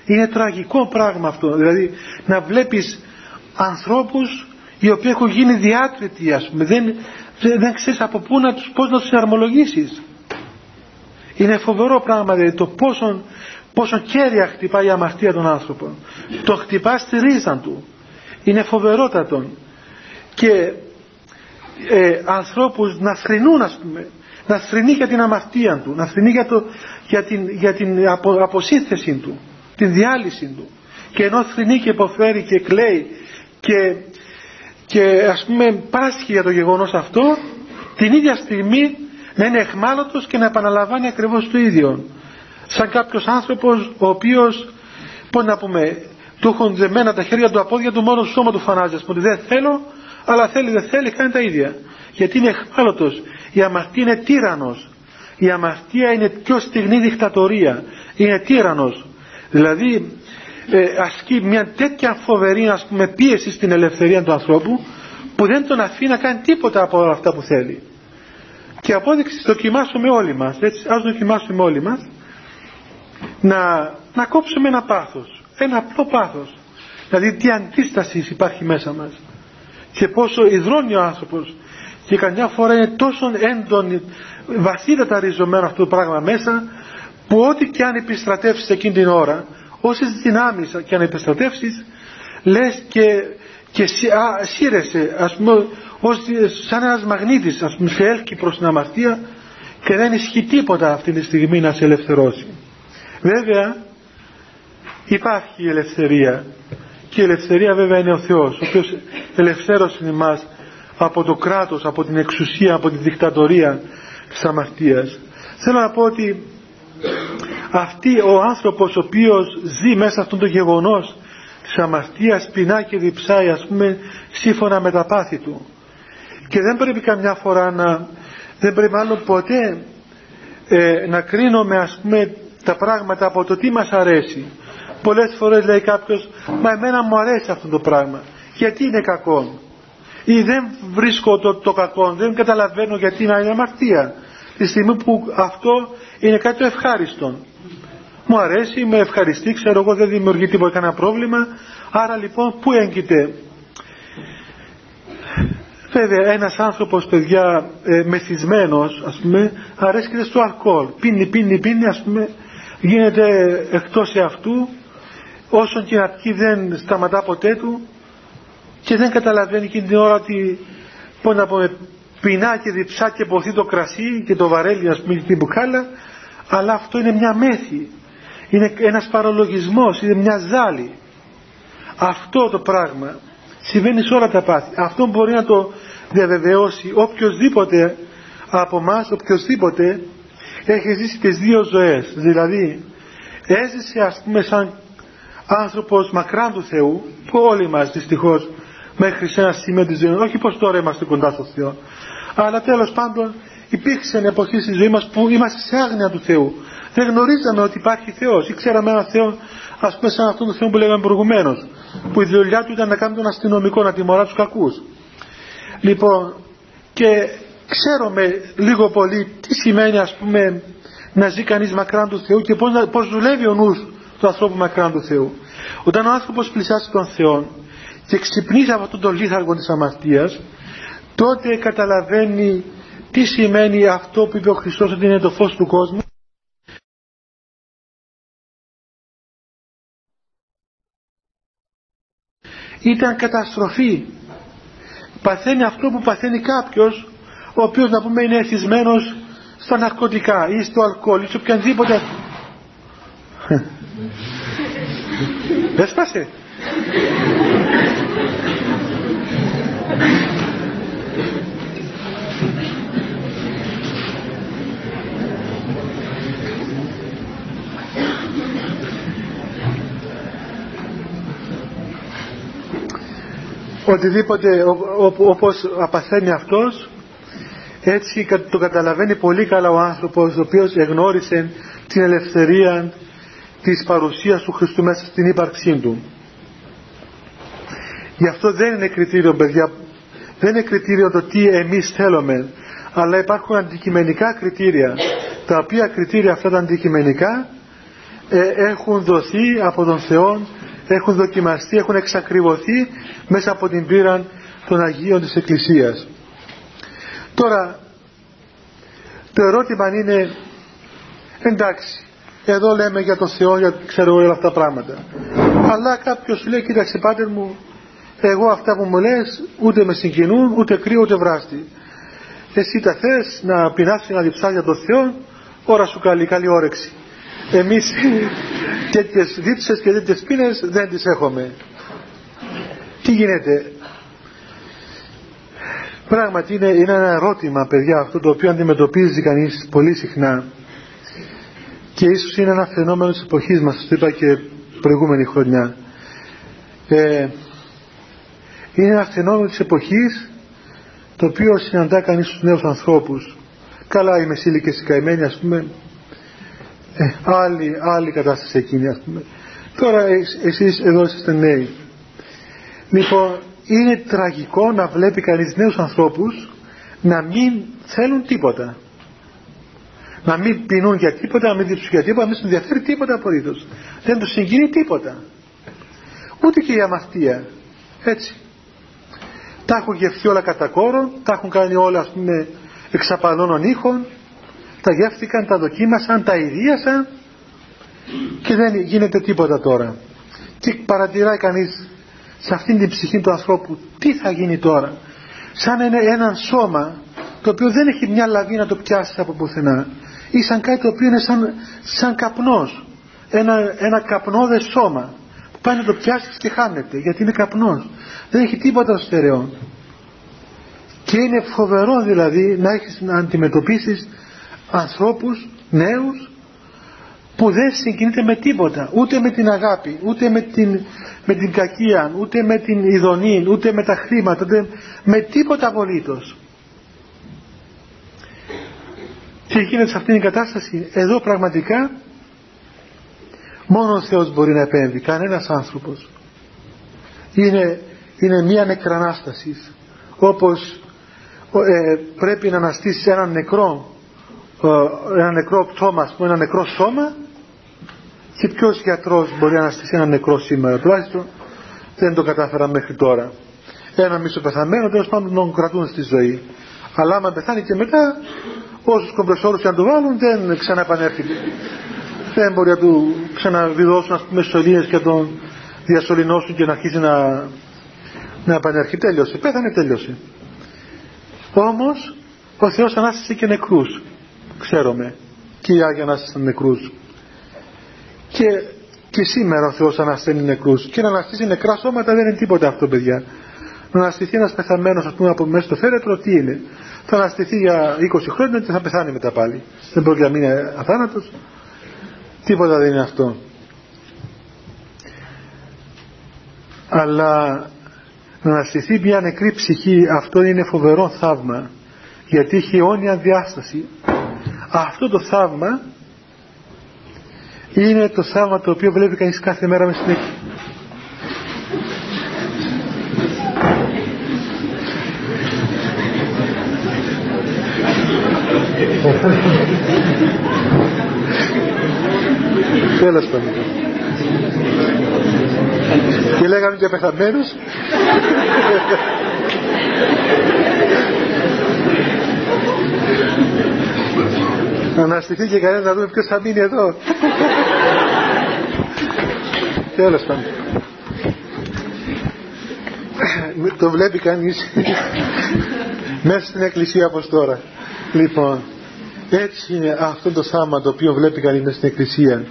Speaker 1: Είναι τραγικό πράγμα αυτό. Δηλαδή να βλέπεις ανθρώπους οι οποίοι έχουν γίνει διάτρητοι ας πούμε. Δεν, δεν ξέρεις από πού να τους, πώς να τους αρμολογήσεις. Είναι φοβερό πράγμα δηλαδή το πόσο, πόσο κέρια χτυπάει η αμαρτία των άνθρωπων. Το χτυπάς στη ρίζα του. Είναι φοβερότατο και ε, ανθρώπους να θρυνούν ας πούμε να θρυνεί για την αμαρτία του να θρυνεί για, το, για την, για την απο, αποσύνθεση του την διάλυση του. Και ενώ θρυνεί και υποφέρει και κλαίει και και ας πούμε πάσχει για το γεγονός αυτό την ίδια στιγμή να είναι εχμάλωτος και να επαναλαμβάνει ακριβώς το ίδιο. Σαν κάποιος άνθρωπος ο οποίος πώς να πούμε του έχουν δεμένα τα χέρια του απόδια του μόνο σώμα του φανάζει ας πούμε δεν θέλω αλλά θέλει δεν θέλει κάνει τα ίδια. Γιατί είναι εχμάλωτος. Η αμαρτία είναι τύρανος. Η αμαρτία είναι πιο στιγνή δικτατορία. Είναι τύρανος. Δηλαδή ε, ασκεί μια τέτοια φοβερή ας πούμε, πίεση στην ελευθερία του ανθρώπου που δεν τον αφήνει να κάνει τίποτα από όλα αυτά που θέλει. Και απόδειξη δοκιμάσουμε όλοι μας, έτσι, ας δοκιμάσουμε όλοι μας να, να κόψουμε ένα πάθος, ένα απλό πάθος. Δηλαδή τι αντίστασης υπάρχει μέσα μας και πόσο υδρώνει ο άνθρωπος. Και καμιά φορά είναι τόσο έντονη, βαθύτατα ριζωμένο αυτό το πράγμα μέσα που ό,τι και αν επιστρατεύσεις εκείνη την ώρα όσες δυνάμεις και αν επιστρατεύσεις λες και, και σύρεσαι ας πούμε ως, σαν ένας μαγνήτης ας πούμε σε έλκει προς την αμαρτία και δεν ισχύει τίποτα αυτή τη στιγμή να σε ελευθερώσει. Βέβαια υπάρχει η ελευθερία. Και η ελευθερία βέβαια είναι ο Θεός ο οποίος ελευθέρωσε εμάς από το κράτος, από την εξουσία, από τη δικτατορία της αμαρτίας. Θέλω να πω ότι αυτή ο άνθρωπος ο οποίος ζει μέσα αυτόν το γεγονός της αμαρτίας πεινά και διψάει ας πούμε σύμφωνα με τα πάθη του. Και δεν πρέπει καμιά φορά να δεν πρέπει μάλλον ποτέ ε, να κρίνουμε ας πούμε τα πράγματα από το τι μας αρέσει. Πολλές φορές λέει κάποιος μα εμένα μου αρέσει αυτό το πράγμα γιατί είναι κακό ή δεν βρίσκω το, το κακό δεν καταλαβαίνω γιατί είναι αμαρτία. Τη στιγμή που αυτό είναι κάτι ευχάριστο μου αρέσει, με ευχαριστεί, ξέρω εγώ δεν δημιουργεί τίποτα κανένα πρόβλημα. Άρα λοιπόν πού έγκυται; Βέβαια ένας άνθρωπος παιδιά ε, μεθυσμένος ας πούμε αρέσκεται στο αλκοόλ. Πίνει, πίνει, πίνει ας πούμε γίνεται εκτός εαυτού. Όσον και να πιει δεν σταματά ποτέ του και δεν καταλαβαίνει εκείνη την ώρα ότι πώς να πούμε πεινά και διψά και ποθεί το κρασί και το βαρέλι ας πούμε την μπουκάλα αλλά αυτό είναι μια μέθη είναι ένας παρολογισμός, είναι μια ζάλη. Αυτό το πράγμα συμβαίνει σε όλα τα πάθη. Αυτό μπορεί να το διαβεβαιώσει οποιοδήποτε από εμά, οποιοδήποτε έχει ζήσει τις δύο ζωές δηλαδή έζησε ας πούμε σαν άνθρωπος μακράν του Θεού που όλοι μας δυστυχώς μέχρι σε ένα σημείο της ζωής όχι πως τώρα είμαστε κοντά στο Θεό αλλά τέλος πάντων υπήρξε μια εποχή στη ζωή μας που είμαστε σε άγνοια του Θεού. Δεν γνωρίζαμε ότι υπάρχει Θεός ή ξέραμε ένα Θεό ας πούμε σαν αυτόν τον Θεό που λέγαμε προηγουμένως, που η δουλειά του ήταν να κάνει τον αστυνομικό να τιμωρά τους κακούς. Λοιπόν και ξέρουμε λίγο πολύ τι σημαίνει ας πούμε να ζει κανείς μακράν του Θεού και πώς, πώς δουλεύει ο νους του ανθρώπου μακράν του Θεού. Όταν ο άνθρωπος πλησιάσει τον Θεό και ξυπνήσει από αυτόν τον λίθαργο της αμαρτίας τότε καταλαβαίνει τι σημαίνει αυτό που είπε ο Χριστός ότι είναι το φως του κόσμου. Ήταν καταστροφή. Παθαίνει αυτό που παθαίνει κάποιος ο οποίος να πούμε είναι εθισμένος στα ναρκωτικά ή στο αλκοόλ ή σε οποιανδήποτε Έσπασε οτιδήποτε όπως απαθαίνει αυτός έτσι το καταλαβαίνει πολύ καλά ο άνθρωπος ο οποίος εγνώρισε την ελευθερία της παρουσίας του Χριστού μέσα στην ύπαρξή του. Γι' αυτό δεν είναι κριτήριο παιδιά, δεν είναι κριτήριο το τι εμείς θέλουμε, αλλά υπάρχουν αντικειμενικά κριτήρια, τα οποία κριτήρια αυτά τα αντικειμενικά ε, έχουν δοθεί από τον Θεό, έχουν δοκιμαστεί, έχουν εξακριβωθεί μέσα από την πείρα των Αγίων της Εκκλησίας. Τώρα, το ερώτημα είναι, εντάξει, εδώ λέμε για το Θεό, για ξέρω όλα αυτά τα πράγματα. Αλλά κάποιος λέει, κοίταξε πάτερ μου, εγώ αυτά που μου λες ούτε με συγκινούν, ούτε κρύο, ούτε βράστη. Εσύ τα θες να πεινάσεις να διψάς για το Θεό, ώρα σου καλή, καλή όρεξη. Εμείς τέτοιες δίψες και τέτοιες πίνες δεν τις έχουμε. Τι γίνεται, Πράγματι είναι, είναι ένα ερώτημα παιδιά αυτό το οποίο αντιμετωπίζει κανείς πολύ συχνά και ίσως είναι ένα φαινόμενο της εποχής μας, το είπα και προηγούμενη χρονιά. Ε, είναι ένα φαινόμενο της εποχής το οποίο συναντά κανείς στους νέους ανθρώπους. Καλά οι μεσήλικες οι καημένοι ας πούμε, ε, άλλη, άλλη κατάσταση εκείνη ας πούμε. Τώρα εσείς εδώ είστε νέοι. Λοιπόν, είναι τραγικό να βλέπει κανείς νέους ανθρώπους να μην θέλουν τίποτα. Να μην πεινούν για τίποτα, να μην δείξουν για τίποτα, να μην τους ενδιαφέρει τίποτα απολύτως. Δεν τους συγκινεί τίποτα. Ούτε και η αμαρτία. Έτσι. Τα έχουν γευθεί όλα κατά κόρο, τα έχουν κάνει όλα ας πούμε εξαπαλώνων ήχων, τα γεύτηκαν, τα δοκίμασαν, τα ιδίασαν και δεν γίνεται τίποτα τώρα. Και παρατηράει κανείς σε αυτήν την ψυχή του ανθρώπου τι θα γίνει τώρα; Σαν ένα, ένα σώμα το οποίο δεν έχει μια λαβή να το πιάσει από πουθενά ή σαν κάτι το οποίο είναι σαν, σαν καπνός ένα, ένα καπνόδες σώμα που πάει να το πιάσεις και χάνεται γιατί είναι καπνός. Δεν έχει τίποτα στερεό. Και είναι φοβερό δηλαδή να έχεις να αντιμετωπίσεις ανθρώπους νέους που δεν συγκινείται με τίποτα ούτε με την αγάπη ούτε με την, με την κακία ούτε με την ειδονή ούτε με τα χρήματα ούτε με τίποτα απολύτως. Και γίνεται σε αυτήν την κατάσταση εδώ πραγματικά μόνος ο Θεός μπορεί να επέμβει κανένας άνθρωπος είναι, είναι μία νεκρανάστασης όπως ε, πρέπει να αναστήσεις έναν νεκρό ε, ένα νεκρό πτώμα, ένα νεκρό σώμα και ποιος γιατρός μπορεί να αναστήσει ένα νεκρό σήμερα, τουλάχιστον δεν το κατάφερα μέχρι τώρα. Ένα μισοπεθαμένο τέλος πάντων τον κρατούν στη ζωή. Αλλά άμα πεθάνει και μετά, όσους κομπρεσόρου και να του βάλουν, δεν ξαναεπανέρχεται. Δεν μπορεί να του ξαναβιδώσουν, ας πούμε, σωλήνε και τον διασωληνώσουν και να αρχίσει να, να επανέρχεται. Τέλειωσε. Πέθανε, τέλειωσε. Όμως, ο Θεός ανάστησε και νεκρούς. Ξέρουμε. Και οι Άγιοι ανάστησαν νεκρούς. Και, και σήμερα ο Θεός ανασταίνει νεκρούς. Και να αναστήσει νεκρά σώματα δεν είναι τίποτα αυτό παιδιά. Να αναστηθεί ένας πεθαμένος ας πούμε από μέσα στο φέρετρο τι είναι. θα αναστηθεί για 20 χρόνια και θα πεθάνει μετά πάλι. Δεν πρόκειται να μείνει αθάνατος. Τίποτα δεν είναι αυτό. Αλλά να αναστηθεί μια νεκρή ψυχή αυτό είναι φοβερό θαύμα γιατί έχει αιώνια διάσταση. Αυτό το θαύμα είναι το θαύμα το οποίο βλέπει κανείς κάθε μέρα με συνέχεια. Τέλος πάντων. Και λέγαμε και πεθαμένους. Να αναστηθεί και κανένα να δούμε ποιος θα μείνει εδώ. Τέλος πάντων. Το βλέπει κανείς μέσα στην εκκλησία όπως τώρα. Λοιπόν, έτσι είναι αυτό το θάμα το οποίο βλέπει κανείς μέσα στην εκκλησία.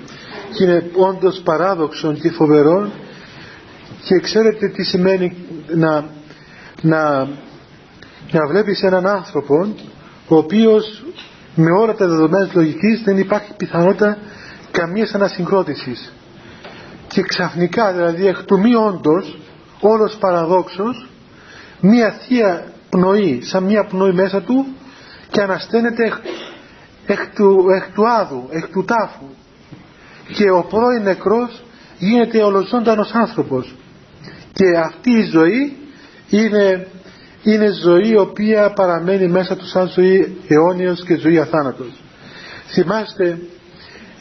Speaker 1: Και είναι όντως παράδοξο και φοβερό και ξέρετε τι σημαίνει να, να, να βλέπεις έναν άνθρωπο ο οποίος με όλα τα δεδομένα της λογικής δεν υπάρχει πιθανότητα καμίας ανασυγκρότησης. Και ξαφνικά δηλαδή εκ του μη όντως όλος παραδόξος μία θεία πνοή σαν μία πνοή μέσα του και ανασταίνεται εκ, εκ, του, εκ του άδου, εκ του τάφου και ο πρώην νεκρός γίνεται ολοζώντανος άνθρωπος και αυτή η ζωή είναι είναι ζωή η οποία παραμένει μέσα του σαν ζωή αιώνιος και ζωή αθάνατος. Θυμάστε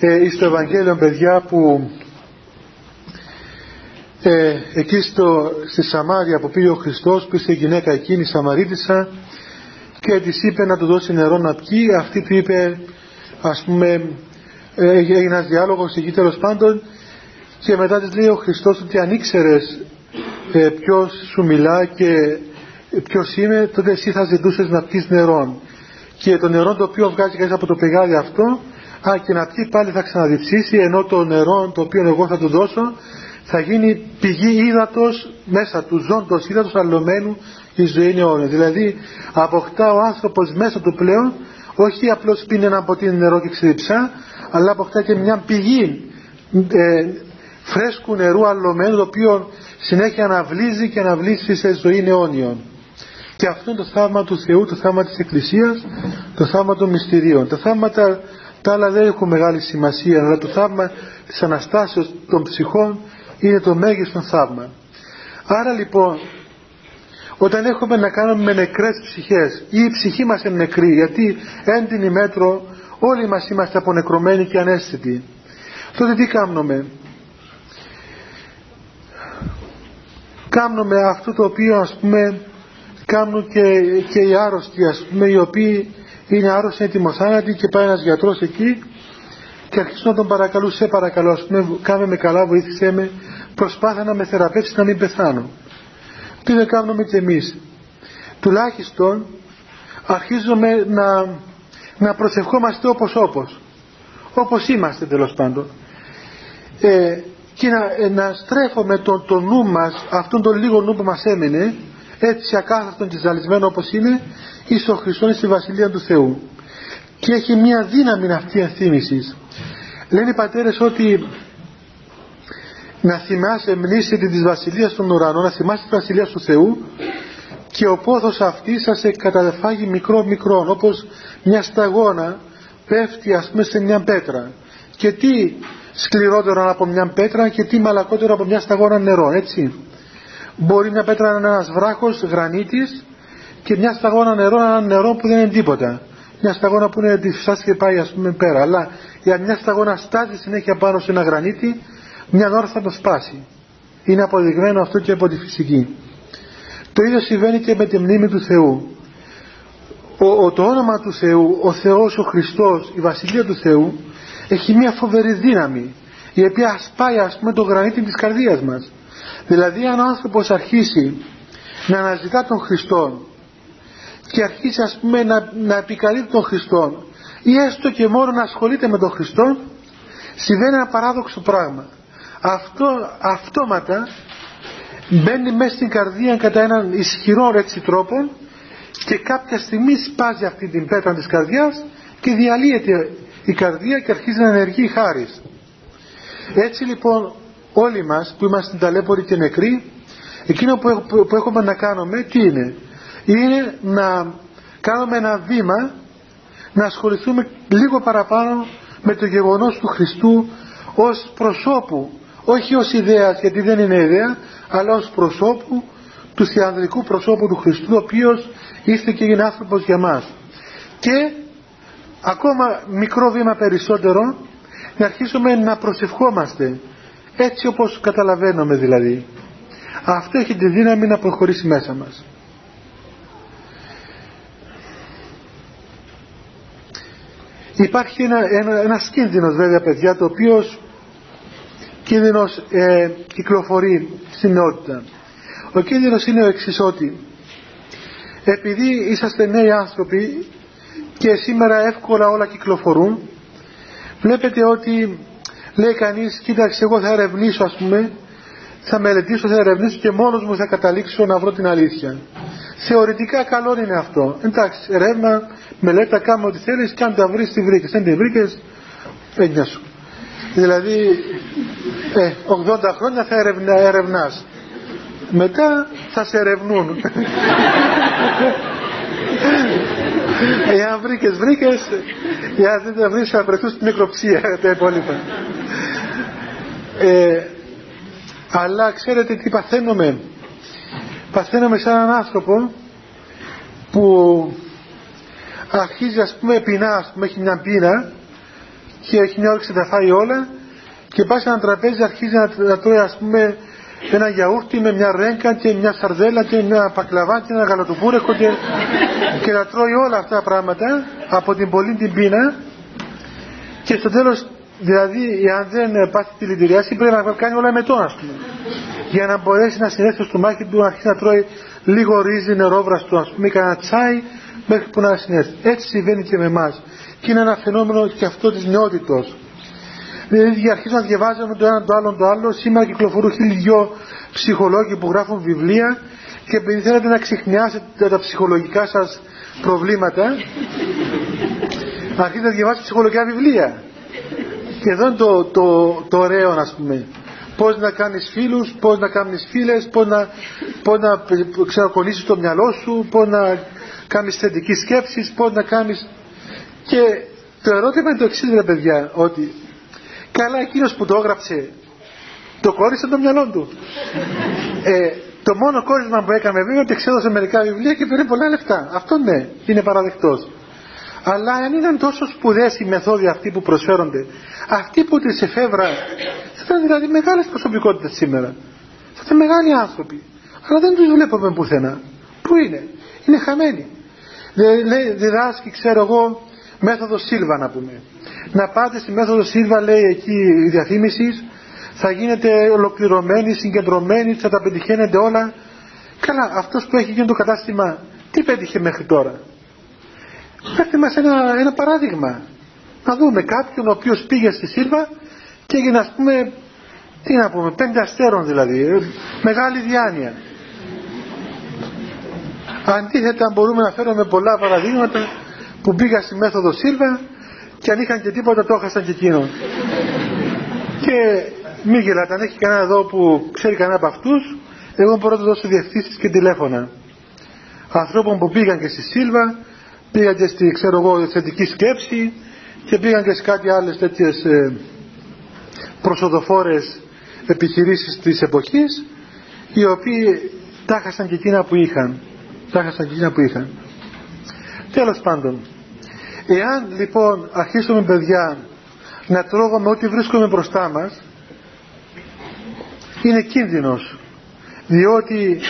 Speaker 1: ε, στο Ευαγγέλιο παιδιά που ε, εκεί στο, στη Σαμάρια που πήγε ο Χριστός που η γυναίκα εκείνη Σαμαρίτισσα και της είπε να του δώσει νερό να πιει αυτή του είπε ας πούμε ε, έγινε ένας διάλογος εκεί τέλος πάντων και μετά της λέει ο Χριστός ότι αν ήξερες ε, ποιος σου μιλά και ποιος είμαι, τότε εσύ θα ζητούσες να πιεις νερό. Και το νερό το οποίο βγάζει κανείς από το πηγάδι αυτό, α, και να πιει πάλι θα ξαναδιψήσει, ενώ το νερό το οποίο εγώ θα του δώσω θα γίνει πηγή ύδατος μέσα του, ζώντος ύδατος αλλωμένου η ζωή είναι αιώνια. Δηλαδή αποκτά ο άνθρωπος μέσα του πλέον, όχι απλώς πίνει ένα ποτήρι νερό και ξεδιψά, αλλά αποκτά και μια πηγή ε, φρέσκου νερού αλλωμένου, το οποίο συνέχεια αναβλύζει και αναβλύσει σε ζωή αιώνιων. Και αυτό είναι το θαύμα του Θεού, το θαύμα της Εκκλησίας, το θαύμα των μυστηρίων. Τα θαύματα τα άλλα δεν έχουν μεγάλη σημασία, αλλά το θαύμα της Αναστάσεως των ψυχών είναι το μέγιστο θαύμα. Άρα λοιπόν, όταν έχουμε να κάνουμε με νεκρές ψυχές ή η ψυχή μας είναι νεκρή, γιατί έντινη μέτρο όλοι μας είμαστε απονεκρωμένοι και ανέστητοι, τότε τι κάνουμε. Κάνουμε αυτό το οποίο ας πούμε κάνουν και, και οι άρρωστοι ας πούμε οι οποίοι είναι άρρωστοι έτοιμοθάνατοι και πάει ένας γιατρός εκεί και αρχίζουν να τον παρακαλούν σε παρακαλώ ας πούμε κάνε με καλά βοήθησέ με προσπάθα να με θεραπεύσεις να μην πεθάνω τι δεν κάνουμε και εμείς τουλάχιστον αρχίζουμε να, να προσευχόμαστε όπως όπως. Όπως είμαστε τέλος πάντων. Ε, και να, ε, να στρέφουμε τον, το νου μας αυτόν τον λίγο νου που μας έμενε έτσι ακάθαρτον και ζαλισμένο όπως είναι εις ο Χριστόν στη Βασιλεία του Θεού. Και έχει μια δύναμη αυτή ενθύμησης λένε οι πατέρες ότι να θυμάσαι μνήσετε της Βασιλείας των Ουρανών να θυμάσαι τη Βασιλεία του Θεού και ο πόθος αυτής σας σε καταφάγει μικρό μικρό όπως μια σταγόνα πέφτει ας πούμε σε μια πέτρα και τι σκληρότερο από μια πέτρα και τι μαλακότερο από μια σταγόνα νερό έτσι Μπορεί μια πέτρα να είναι ένας βράχος γρανίτης και μια σταγόνα νερό ένα νερό που δεν είναι τίποτα. Μια σταγόνα που είναι τη και πάει ας πούμε πέρα. Αλλά για μια σταγόνα στάζει συνέχεια πάνω σε ένα γρανίτη, μια ώρα θα το σπάσει. Είναι αποδεικμένο αυτό και από τη φυσική. Το ίδιο συμβαίνει και με τη μνήμη του Θεού. Ο, το όνομα του Θεού, ο Θεός, ο Χριστός, η Βασιλεία του Θεού έχει μια φοβερή δύναμη η οποία σπάει ας πούμε το γρανίτι της καρδίας μας. Δηλαδή αν ο άνθρωπος αρχίσει να αναζητά τον Χριστό και αρχίσει ας πούμε να, να επικαλείται τον Χριστό ή έστω και μόνο να ασχολείται με τον Χριστό συμβαίνει ένα παράδοξο πράγμα. Αυτό αυτόματα μπαίνει μέσα στην καρδία κατά έναν ισχυρό έτσι τρόπο και κάποια στιγμή σπάζει αυτή την πέτρα της καρδιάς και διαλύεται η καρδία και αρχίζει να ενεργεί η χάρις. Έτσι λοιπόν όλοι μας που είμαστε ταλέποροι και νεκροί εκείνο που έχουμε να κάνουμε τι είναι; Είναι να κάνουμε ένα βήμα να ασχοληθούμε λίγο παραπάνω με το γεγονός του Χριστού ως προσώπου όχι ως ιδέας γιατί δεν είναι ιδέα αλλά ως προσώπου του θεανδρικού προσώπου του Χριστού ο οποίος είστε και είναι άνθρωπος για μας. Και ακόμα μικρό βήμα περισσότερο να αρχίσουμε να προσευχόμαστε έτσι όπως καταλαβαίνουμε δηλαδή. Αυτό έχει τη δύναμη να προχωρήσει μέσα μας. Υπάρχει ένα, ένα, ένας κίνδυνος βέβαια παιδιά το οποίος κίνδυνος ε, κυκλοφορεί στην νεότητα. Ο κίνδυνος είναι ο εξής ότι επειδή είσαστε νέοι άνθρωποι και σήμερα εύκολα όλα κυκλοφορούν βλέπετε ότι λέει κανείς κοίταξε εγώ θα ερευνήσω ας πούμε θα μελετήσω, θα ερευνήσω και μόνος μου θα καταλήξω να βρω την αλήθεια θεωρητικά καλό είναι αυτό. Εντάξει ερεύνα, μελέτα, κάμε ό,τι θέλεις και αν τα βρεις τη βρήκες. Δεν τη βρήκες έγινε σου δηλαδή ε, 80 χρόνια θα ερευνα, ερευνάς μετά θα σε ερευνούν Εάν βρήκες, βρήκες. Εάν δεν τα βρεις, θα βρεθούν στην νεκροψία τα υπόλοιπα. Ε, αλλά ξέρετε τι παθαίνουμε. Παθαίνουμε σαν έναν άνθρωπο που αρχίζει ας πούμε πεινά, ας πούμε έχει μια πείνα και έχει μια όρεξη να τα φάει όλα και πάει σε ένα τραπέζι αρχίζει να, να τρώει ας πούμε ένα γιαούρτι με μια ρέγκα και μια σαρδέλα και μια πακλαβά και ένα γαλατοπούρεκο και, και να τρώει όλα αυτά τα πράγματα από την πολύ την πείνα. Και στο τέλος δηλαδή αν δεν πάθει τη λυτηριάση πρέπει να κάνει όλα μετό ας πούμε. Για να μπορέσει να συνέλθει στο μάχη του να αρχίσει να τρώει λίγο ρύζι νερόβραστο ας πούμε κανένα τσάι μέχρι που να συνέλθει έτσι συμβαίνει και με εμάς. Και είναι ένα φαινόμενο και αυτό της νεότητος Δηλαδή αρχίζω να διαβάζουμε το ένα το άλλο το άλλο. Σήμερα κυκλοφορούν χίλιοι δυο ψυχολόγοι που γράφουν βιβλία και επειδή θέλετε να ξεχνιάσετε τα ψυχολογικά σας προβλήματα αρχίζετε να διαβάζετε ψυχολογικά βιβλία. Και εδώ είναι το, το, το ωραίο ας πούμε. Πώς να κάνεις φίλους, πώς να κάνεις φίλες, πώς να, πώς να ξανακονίσεις το μυαλό σου, πώς να κάνεις θετική σκέψη, πώς να κάνεις... Και το ερώτημα είναι το εξής ρε παιδιά, ότι Καλά εκείνος που το έγραψε το κόρισε το μυαλό του. Ε, το μόνο κόρισμα που έκανε βέβαια ότι εξέδωσε μερικά βιβλία και πήρε πολλά λεφτά. Αυτό ναι, είναι παραδεκτός. Αλλά αν ήταν τόσο σπουδαίες οι μεθόδοι αυτοί που προσφέρονται, αυτοί που τις εφεύρα, θα ήταν δηλαδή μεγάλες προσωπικότητες σήμερα. Θα ήταν μεγάλοι άνθρωποι. Αλλά δεν τους βλέπουμε πουθενά. Πού είναι; Είναι χαμένοι. Διδάσκει, ξέρω εγώ, μέθοδος Σίλβα να πούμε να πάτε στη μέθοδος Σίλβα λέει εκεί η διαφήμισης θα γίνετε ολοκληρωμένοι, συγκεντρωμένοι, θα τα πετυχαίνετε όλα. Καλά, αυτός που έχει γίνει το κατάστημα, τι πέτυχε μέχρι τώρα; Φέρτε μας ένα, ένα παράδειγμα. Να δούμε κάποιον ο οποίος πήγε στη Σίλβα και έγινε ας πούμε, τι να πούμε, πέντε αστέρων δηλαδή, ε, μεγάλη διάνοια. Αντίθετα μπορούμε να φέρουμε πολλά παραδείγματα που πήγα στη μέθοδο Σίλβα και αν είχαν και τίποτα το έχασαν και εκείνον. Και μη γελάτε, αν έχει κανένα εδώ που ξέρει κανένα από αυτούς, εγώ μπορώ να του δώσω διευθύνσεις και τηλέφωνα. Ανθρώπων που πήγαν και στη Σίλβα, πήγαν και στη ξέρω εγώ, θετική σκέψη και πήγαν και σε κάτι άλλες τέτοιες ε, προσοδοφόρες επιχειρήσεις της εποχής οι οποίοι τα έχασαν και εκείνα που είχαν τα έχασαν και εκείνα που είχαν τέλος πάντων Εάν λοιπόν αρχίσουμε παιδιά να τρώγουμε ό,τι βρίσκουμε μπροστά μας είναι κίνδυνος. Διότι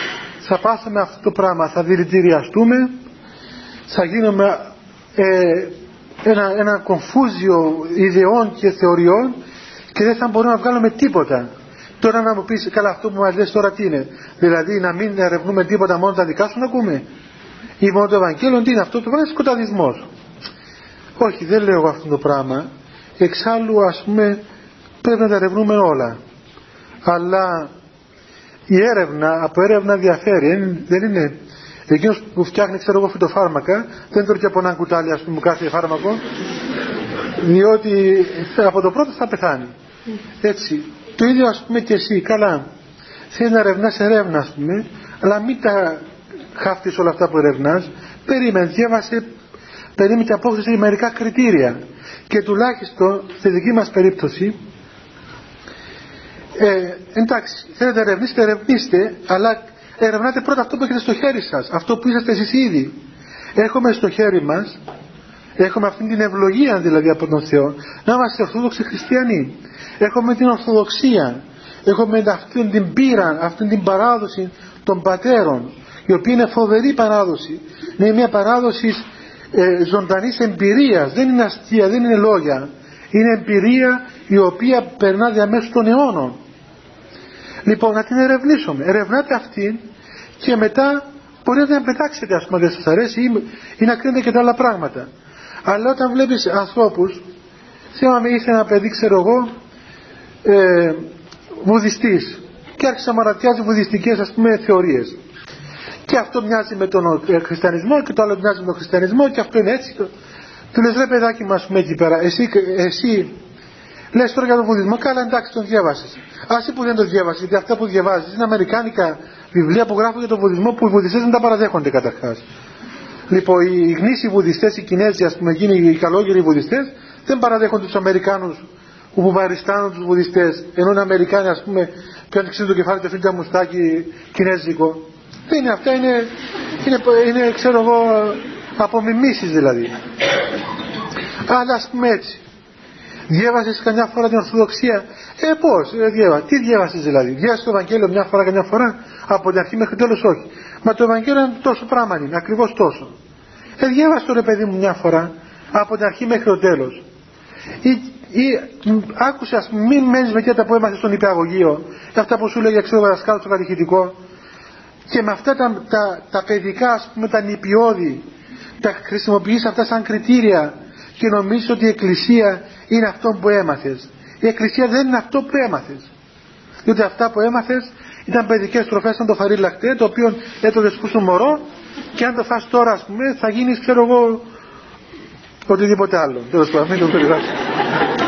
Speaker 1: θα πάθουμε αυτό το πράγμα θα δηλητηριαστούμε θα γίνουμε ε, ένα, ένα κομφούζιο ιδεών και θεωριών και δεν θα μπορούμε να βγάλουμε τίποτα. Τώρα να μου πεις καλά αυτό που μας λες τώρα τι είναι; Δηλαδή να μην ερευνούμε τίποτα μόνο τα δικά σου να ακούμε; Ή μόνο το Ευαγγέλιο τι είναι αυτό το πράγμα είναι σκοταδισμός όχι, δεν λέω αυτό το πράγμα. Εξάλλου, ας πούμε, πρέπει να τα ερευνούμε όλα. Αλλά η έρευνα, από έρευνα διαφέρει. Δεν είναι Εκείνος που φτιάχνει, ξέρω εγώ, φυτοφάρμακα, δεν τρώει από έναν κουτάλι, ας πούμε, κάθε φάρμακο, διότι από το πρώτο θα πεθάνει. Έτσι. Το ίδιο, ας πούμε, και εσύ, καλά. Θέλει να ερευνάς ερεύνα, ας πούμε, αλλά μην τα χάφτεις όλα αυτά που ερευνάς. Περίμενε, διάβασε, περίμενε και απόκτησε μερικά κριτήρια. Και τουλάχιστον, στη δική μας περίπτωση, ε, εντάξει, θέλετε να ερευνήσετε, ερευνήστε, αλλά ερευνάτε πρώτα αυτό που έχετε στο χέρι σας, αυτό που είσαστε εσείς ήδη. Έχουμε στο χέρι μας, έχουμε αυτή την ευλογία δηλαδή από τον Θεό, να είμαστε ορθόδοξοι χριστιανοί. Έχουμε την ορθοδοξία, έχουμε αυτή την πείρα, αυτή την παράδοση των πατέρων, η οποία είναι φοβερή παράδοση. Είναι μια παράδοση ε, ζωντανής εμπειρίας, δεν είναι αστεία, δεν είναι λόγια. Είναι εμπειρία η οποία περνά διαμέσου των αιώνων. Λοιπόν, να την ερευνήσουμε. Ερευνάτε αυτήν και μετά μπορείτε να πετάξετε, ας πούμε, δεν σας αρέσει ή, ή να κρίνετε και τα άλλα πράγματα. Αλλά όταν βλέπεις ανθρώπους, θυμάμαι ήρθε ένα παιδί, ξέρω εγώ, ε, βουδιστής και άρχισε να μαρατιάζει βουδιστικές, ας πούμε, θεωρίες. Και αυτό μοιάζει με τον ε, χριστιανισμό και το άλλο μοιάζει με τον χριστιανισμό και αυτό είναι έτσι. Του λες, ρε παιδάκι μας πούμε εκεί πέρα, εσύ, εσύ Λες τώρα για τον βουδισμό, καλά εντάξει τον διάβασες. Άσε που δεν το διάβασες, γιατί αυτά που διαβάζεις είναι αμερικάνικα βιβλία που γράφουν για τον βουδισμό που οι βουδιστές δεν τα παραδέχονται καταρχάς. Λοιπόν, οι γνήσιοι βουδιστές, οι Κινέζοι, ας πούμε, εκείνοι οι καλόγεροι βουδιστές, δεν παραδέχονται τους Αμερικάνους που παριστάνουν τους βουδιστές, ενώ οι Αμερικάνοι, ας πούμε, πιάνουν το κεφάλι του αφήνουν μουστάκι κινέζικο. Δεν είναι αυτά, είναι, είναι, είναι ξέρω εγώ, απομιμήσεις δηλαδή. Αλλά ας πούμε έτσι. Διέβασες καμιά φορά την Ορθοδοξία. Ε, πώς, ε, διέβα. Τι διέβασες δηλαδή. Διάβασες το Ευαγγέλιο μια φορά, καμιά φορά. Από την αρχή μέχρι τέλος όχι. Μα το Ευαγγέλιο είναι τόσο πράγμα είναι, ακριβώς τόσο. Ε, διέβασε το ρε παιδί μου μια φορά. Από την αρχή μέχρι το τέλος. Ή, ή άκουσες, ας πούμε, μην μένεις με τέτοια που έμαθες στον υπηαγωγείο. Αυτά που σου λέγει ξέρω δασκάλος στο κατηχητικό. Και με αυτά τα, τα, τα παιδικά, ας πούμε, τα νηπιώδη, τα χρησιμοποιείς αυτά σαν κριτήρια και νομίζεις ότι η Εκκλησία είναι αυτό που έμαθες. Η Εκκλησία δεν είναι αυτό που έμαθες. Διότι αυτά που έμαθες ήταν παιδικές τροφές σαν το φαρί λακτέ, το οποίο έτρωγες που σου μωρό και αν το φας τώρα ας πούμε θα γίνεις ξέρω εγώ οτιδήποτε άλλο. Τέλος πάντων, μην το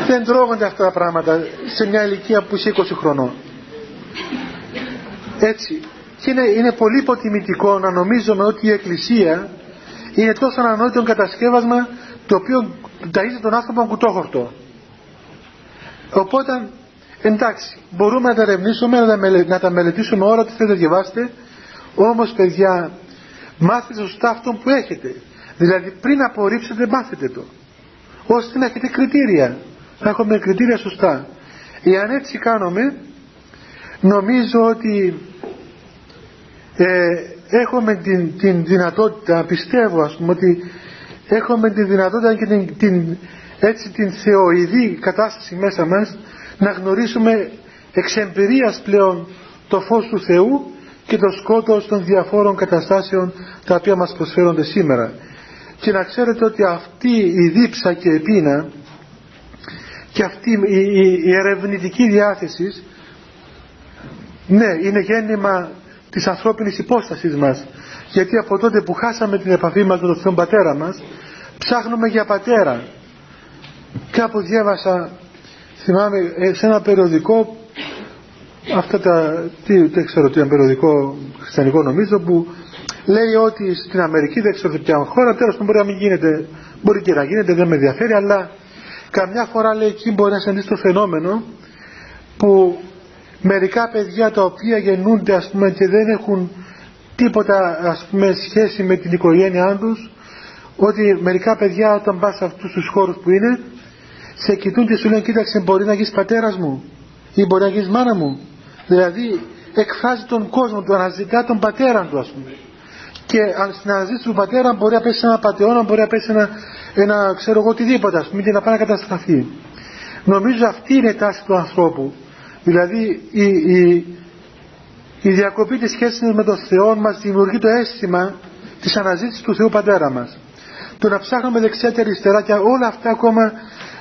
Speaker 1: Δεν τρώγονται αυτά τα πράγματα σε μια ηλικία που είσαι 20 χρονών. Έτσι. Και είναι, είναι πολύ υποτιμητικό να νομίζουμε ότι η Εκκλησία είναι τόσο ανανόητο κατασκεύασμα το οποίο ταΐζει τον άνθρωπο κουτόχορτο. Οπότε, εντάξει, μπορούμε να τα ερευνήσουμε, να τα, να τα μελετήσουμε όλα ό,τι θέλετε διαβάστε, όμως παιδιά, μάθετε σωστά αυτό που έχετε. Δηλαδή πριν απορρίψετε μάθετε το. Ώστε να έχετε κριτήρια. Να έχουμε κριτήρια σωστά. Εάν έτσι κάνουμε, νομίζω ότι ε, έχουμε την, την δυνατότητα, πιστεύω ας πούμε ότι έχουμε τη δυνατότητα και την, την, έτσι την θεοειδή κατάσταση μέσα μας να γνωρίσουμε εξ εμπειρίας πλέον το φως του Θεού και το σκότος των διαφόρων καταστάσεων τα οποία μας προσφέρονται σήμερα. Και να ξέρετε ότι αυτή η δίψα και η πείνα και αυτή η, η, η ερευνητική διάθεση ναι είναι γέννημα της ανθρώπινης υπόστασης μας. Γιατί από τότε που χάσαμε την επαφή μας με τον Θεό Πατέρα μας ψάχνουμε για πατέρα. Κάπου διάβασα θυμάμαι ε, σε ένα περιοδικό αυτά τα τι, δεν ξέρω τι είναι περιοδικό χριστιανικό νομίζω που λέει ότι στην Αμερική δεν ξέρω ποια χώρα τέλος πάντων μπορεί να μην γίνεται μπορεί και να γίνεται δεν με ενδιαφέρει αλλά καμιά φορά λέει εκεί μπορεί να συμβεί το φαινόμενο που μερικά παιδιά τα οποία γεννούνται ας πούμε και δεν έχουν τίποτα ας πούμε σχέση με την οικογένειά τους ότι μερικά παιδιά όταν πας σε αυτούς τους χώρους που είναι σε κοιτούν και σου λένε κοίταξε μπορεί να γίνεις πατέρας μου ή μπορεί να γίνεις μάνα μου δηλαδή εκφράζει τον κόσμο του αναζητά τον πατέρα του ας πούμε. Και αν στην αναζήτηση του πατέρα μπορεί να πέσεις ένα πατεώνα μπορεί να πέσεις ένα, ένα ξέρω εγώ οτιδήποτε ας πούμε και να πάει να καταστραφεί. Νομίζω αυτή είναι η τάση του ανθρώπου δηλαδή η, η, η διακοπή της σχέσης με τον Θεό μας δημιουργεί το αίσθημα της αναζήτησης του Θεού Πατέρα μας. Το να ψάχνουμε δεξιά και αριστερά και όλα αυτά ακόμα,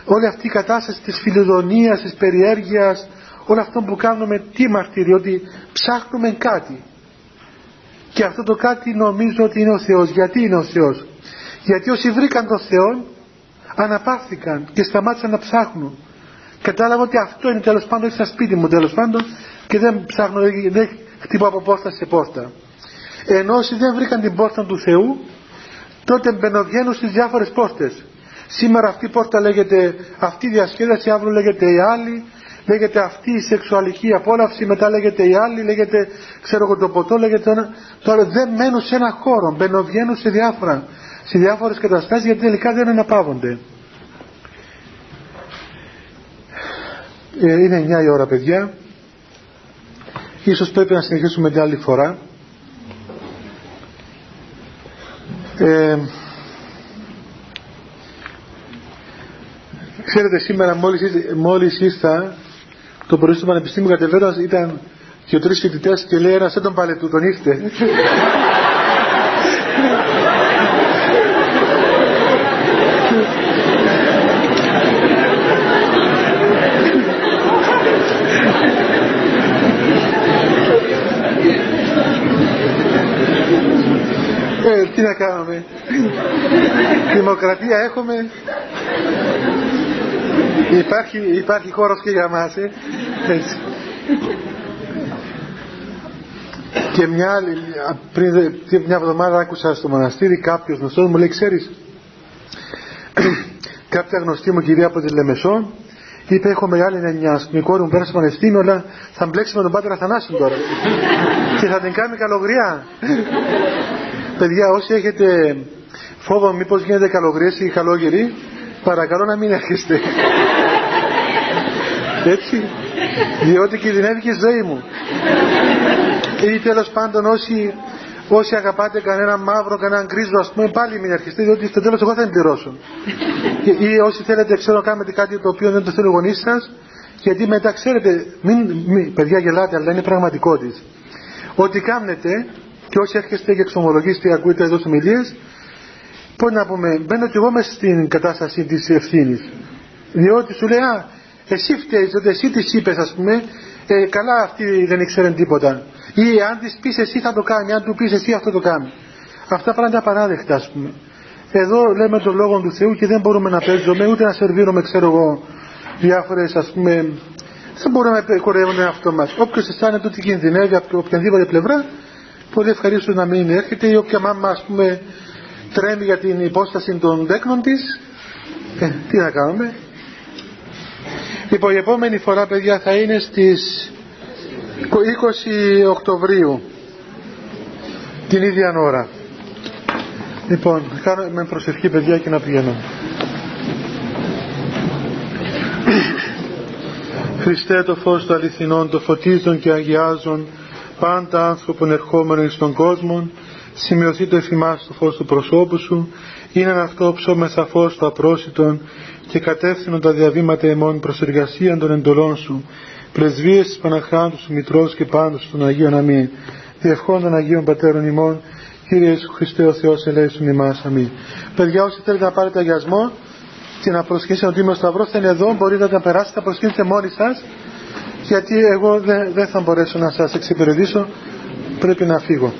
Speaker 1: όλη αυτή η κατάσταση της φιλοδονίας, της περιέργειας, όλο αυτό που κάνουμε τι μαρτύρει, ότι ψάχνουμε κάτι. και αυτό το κάτι νομίζω ότι είναι ο Θεός γιατί είναι ο Θεός; Γιατί όσοι βρήκαν τον Θεό αναπαύθηκαν και σταμάτησαν να ψάχνουν κατάλαβα ότι αυτό είναι τέλος πάντων στα σπίτι μου τέλος πάντων και δεν ψάχνω δεν χτυπώ από πόρτα σε πόρτα. Ενώ όσοι δεν βρήκαν την πόρτα του Θεού τότε μπαινοβγαίνουν στις διάφορες πόρτες. Σήμερα αυτή η πόρτα λέγεται αυτή η διασκέδαση αύριο λέγεται η άλλη λέγεται αυτή η σεξουαλική απόλαυση μετά λέγεται η άλλη λέγεται ξέρω εγώ το ποτό λέγεται ένα. Τώρα δεν μένουν σε ένα χώρο μπαινοβγαίνουν σε διάφορα σε διάφορες καταστάσεις γιατί τελικά δεν αναπαύονται είναι 9 η ώρα παιδιά. Ίσως πρέπει να συνεχίσουμε την άλλη φορά. Ε, ξέρετε σήμερα μόλις, μόλις ήρθα το πρωί στο Πανεπιστήμιο κατεβαίνοντας ήταν και ο τρεις φοιτητές και λέει ένας δεν τον πάλι του τον ήρθε Ε, τι να κάνουμε. Δημοκρατία έχουμε. Υπάρχει, υπάρχει χώρος και για μας, ε. Έτσι. Και μια άλλη, πριν μια εβδομάδα άκουσα στο μοναστήρι κάποιος γνωστός μου λέει, ξέρεις, κάποια γνωστή μου κυρία από τη Λεμεσό είπε έχω μεγάλη νενιά, η κόρη μου πέρασε πανεπιστήμιο αλλά θα μπλέξει με τον πάτερ Αθανάσιο τώρα και θα την κάνει καλογριά παιδιά όσοι έχετε φόβο μήπως γίνεται καλογριές ή καλόγεροι παρακαλώ να μην έρχεστε. Έτσι. Διότι κινδυνεύει και η ζωή μου. Ή τέλος πάντων όσοι, όσοι αγαπάτε κανένα μαύρο, κανέναν γκρίζο ας πούμε πάλι μην έρχεστε διότι στο τέλος εγώ θα την πληρώσω ή όσοι θέλετε ξέρω κάνετε κάτι το οποίο δεν το θέλει ο γονείς σας γιατί μετά ξέρετε μην, μην, παιδιά γελάτε αλλά είναι πραγματικότητα. Ότι κάνετε και όσοι έρχεστε και εξομολογήσετε και ακούτε εδώ ομιλίες πώς να πούμε μπαίνω κι εγώ μέσα στην κατάσταση της ευθύνης. διότι σου λέει α εσύ φταίεις ότι εσύ της είπες ας πούμε ε, καλά αυτή δεν ήξερε τίποτα. Ή αν της πεις εσύ θα το κάνει αν του πεις εσύ αυτό το κάνει αυτά πράγματα απαράδεκτα ας πούμε. Εδώ λέμε τον λόγο του Θεού και δεν μπορούμε να παίζουμε ούτε να σερβίρουμε ξέρω εγώ διάφορες ας πούμε δεν μπορούμε να κορεύουμε αυτό μας. Όποιος αισθάνεται ότι κινδυνεύει από οποιαδήποτε πλευρά πολύ ευχαρίστω να μην έρχεται ή όποια μάμα ας πούμε τρέμει για την υπόσταση των δέκνων της. Ε, τι να κάνουμε. Λοιπόν η επόμενη φορά παιδιά θα είναι στις 20 Οκτωβρίου την ίδια ώρα. Λοιπόν κάνω με προσευχή παιδιά και να πηγαίνω. Χριστέ το φως του αληθινών το φωτίζουν και αγιάζουν πάντα άνθρωπον ερχόμενο στον κόσμο, σημειωθεί το εφημάς το φως του προσώπου σου, είναι αυτό ψώμεσα φως του απρόσιτον και κατεύθυνον τα διαβήματα εμών προς εργασία των εντολών σου, πρεσβείες της Παναχράντου σου Μητρός και πάντως των Αγίων Αμήν, διευχών των Αγίων Πατέρων ημών, Κύριε Ιησού Χριστέ ο Θεός ελέησον ημάς. Αμήν. Παιδιά όσοι θέλετε να πάρετε αγιασμό και να προσχέσετε ότι είμαι ο Σταυρός θα είναι εδώ, μπορείτε να τα περάσετε, να προσχέσετε μόνοι σας γιατί εγώ δεν θα μπορέσω να σας εξυπηρετήσω. Πρέπει να φύγω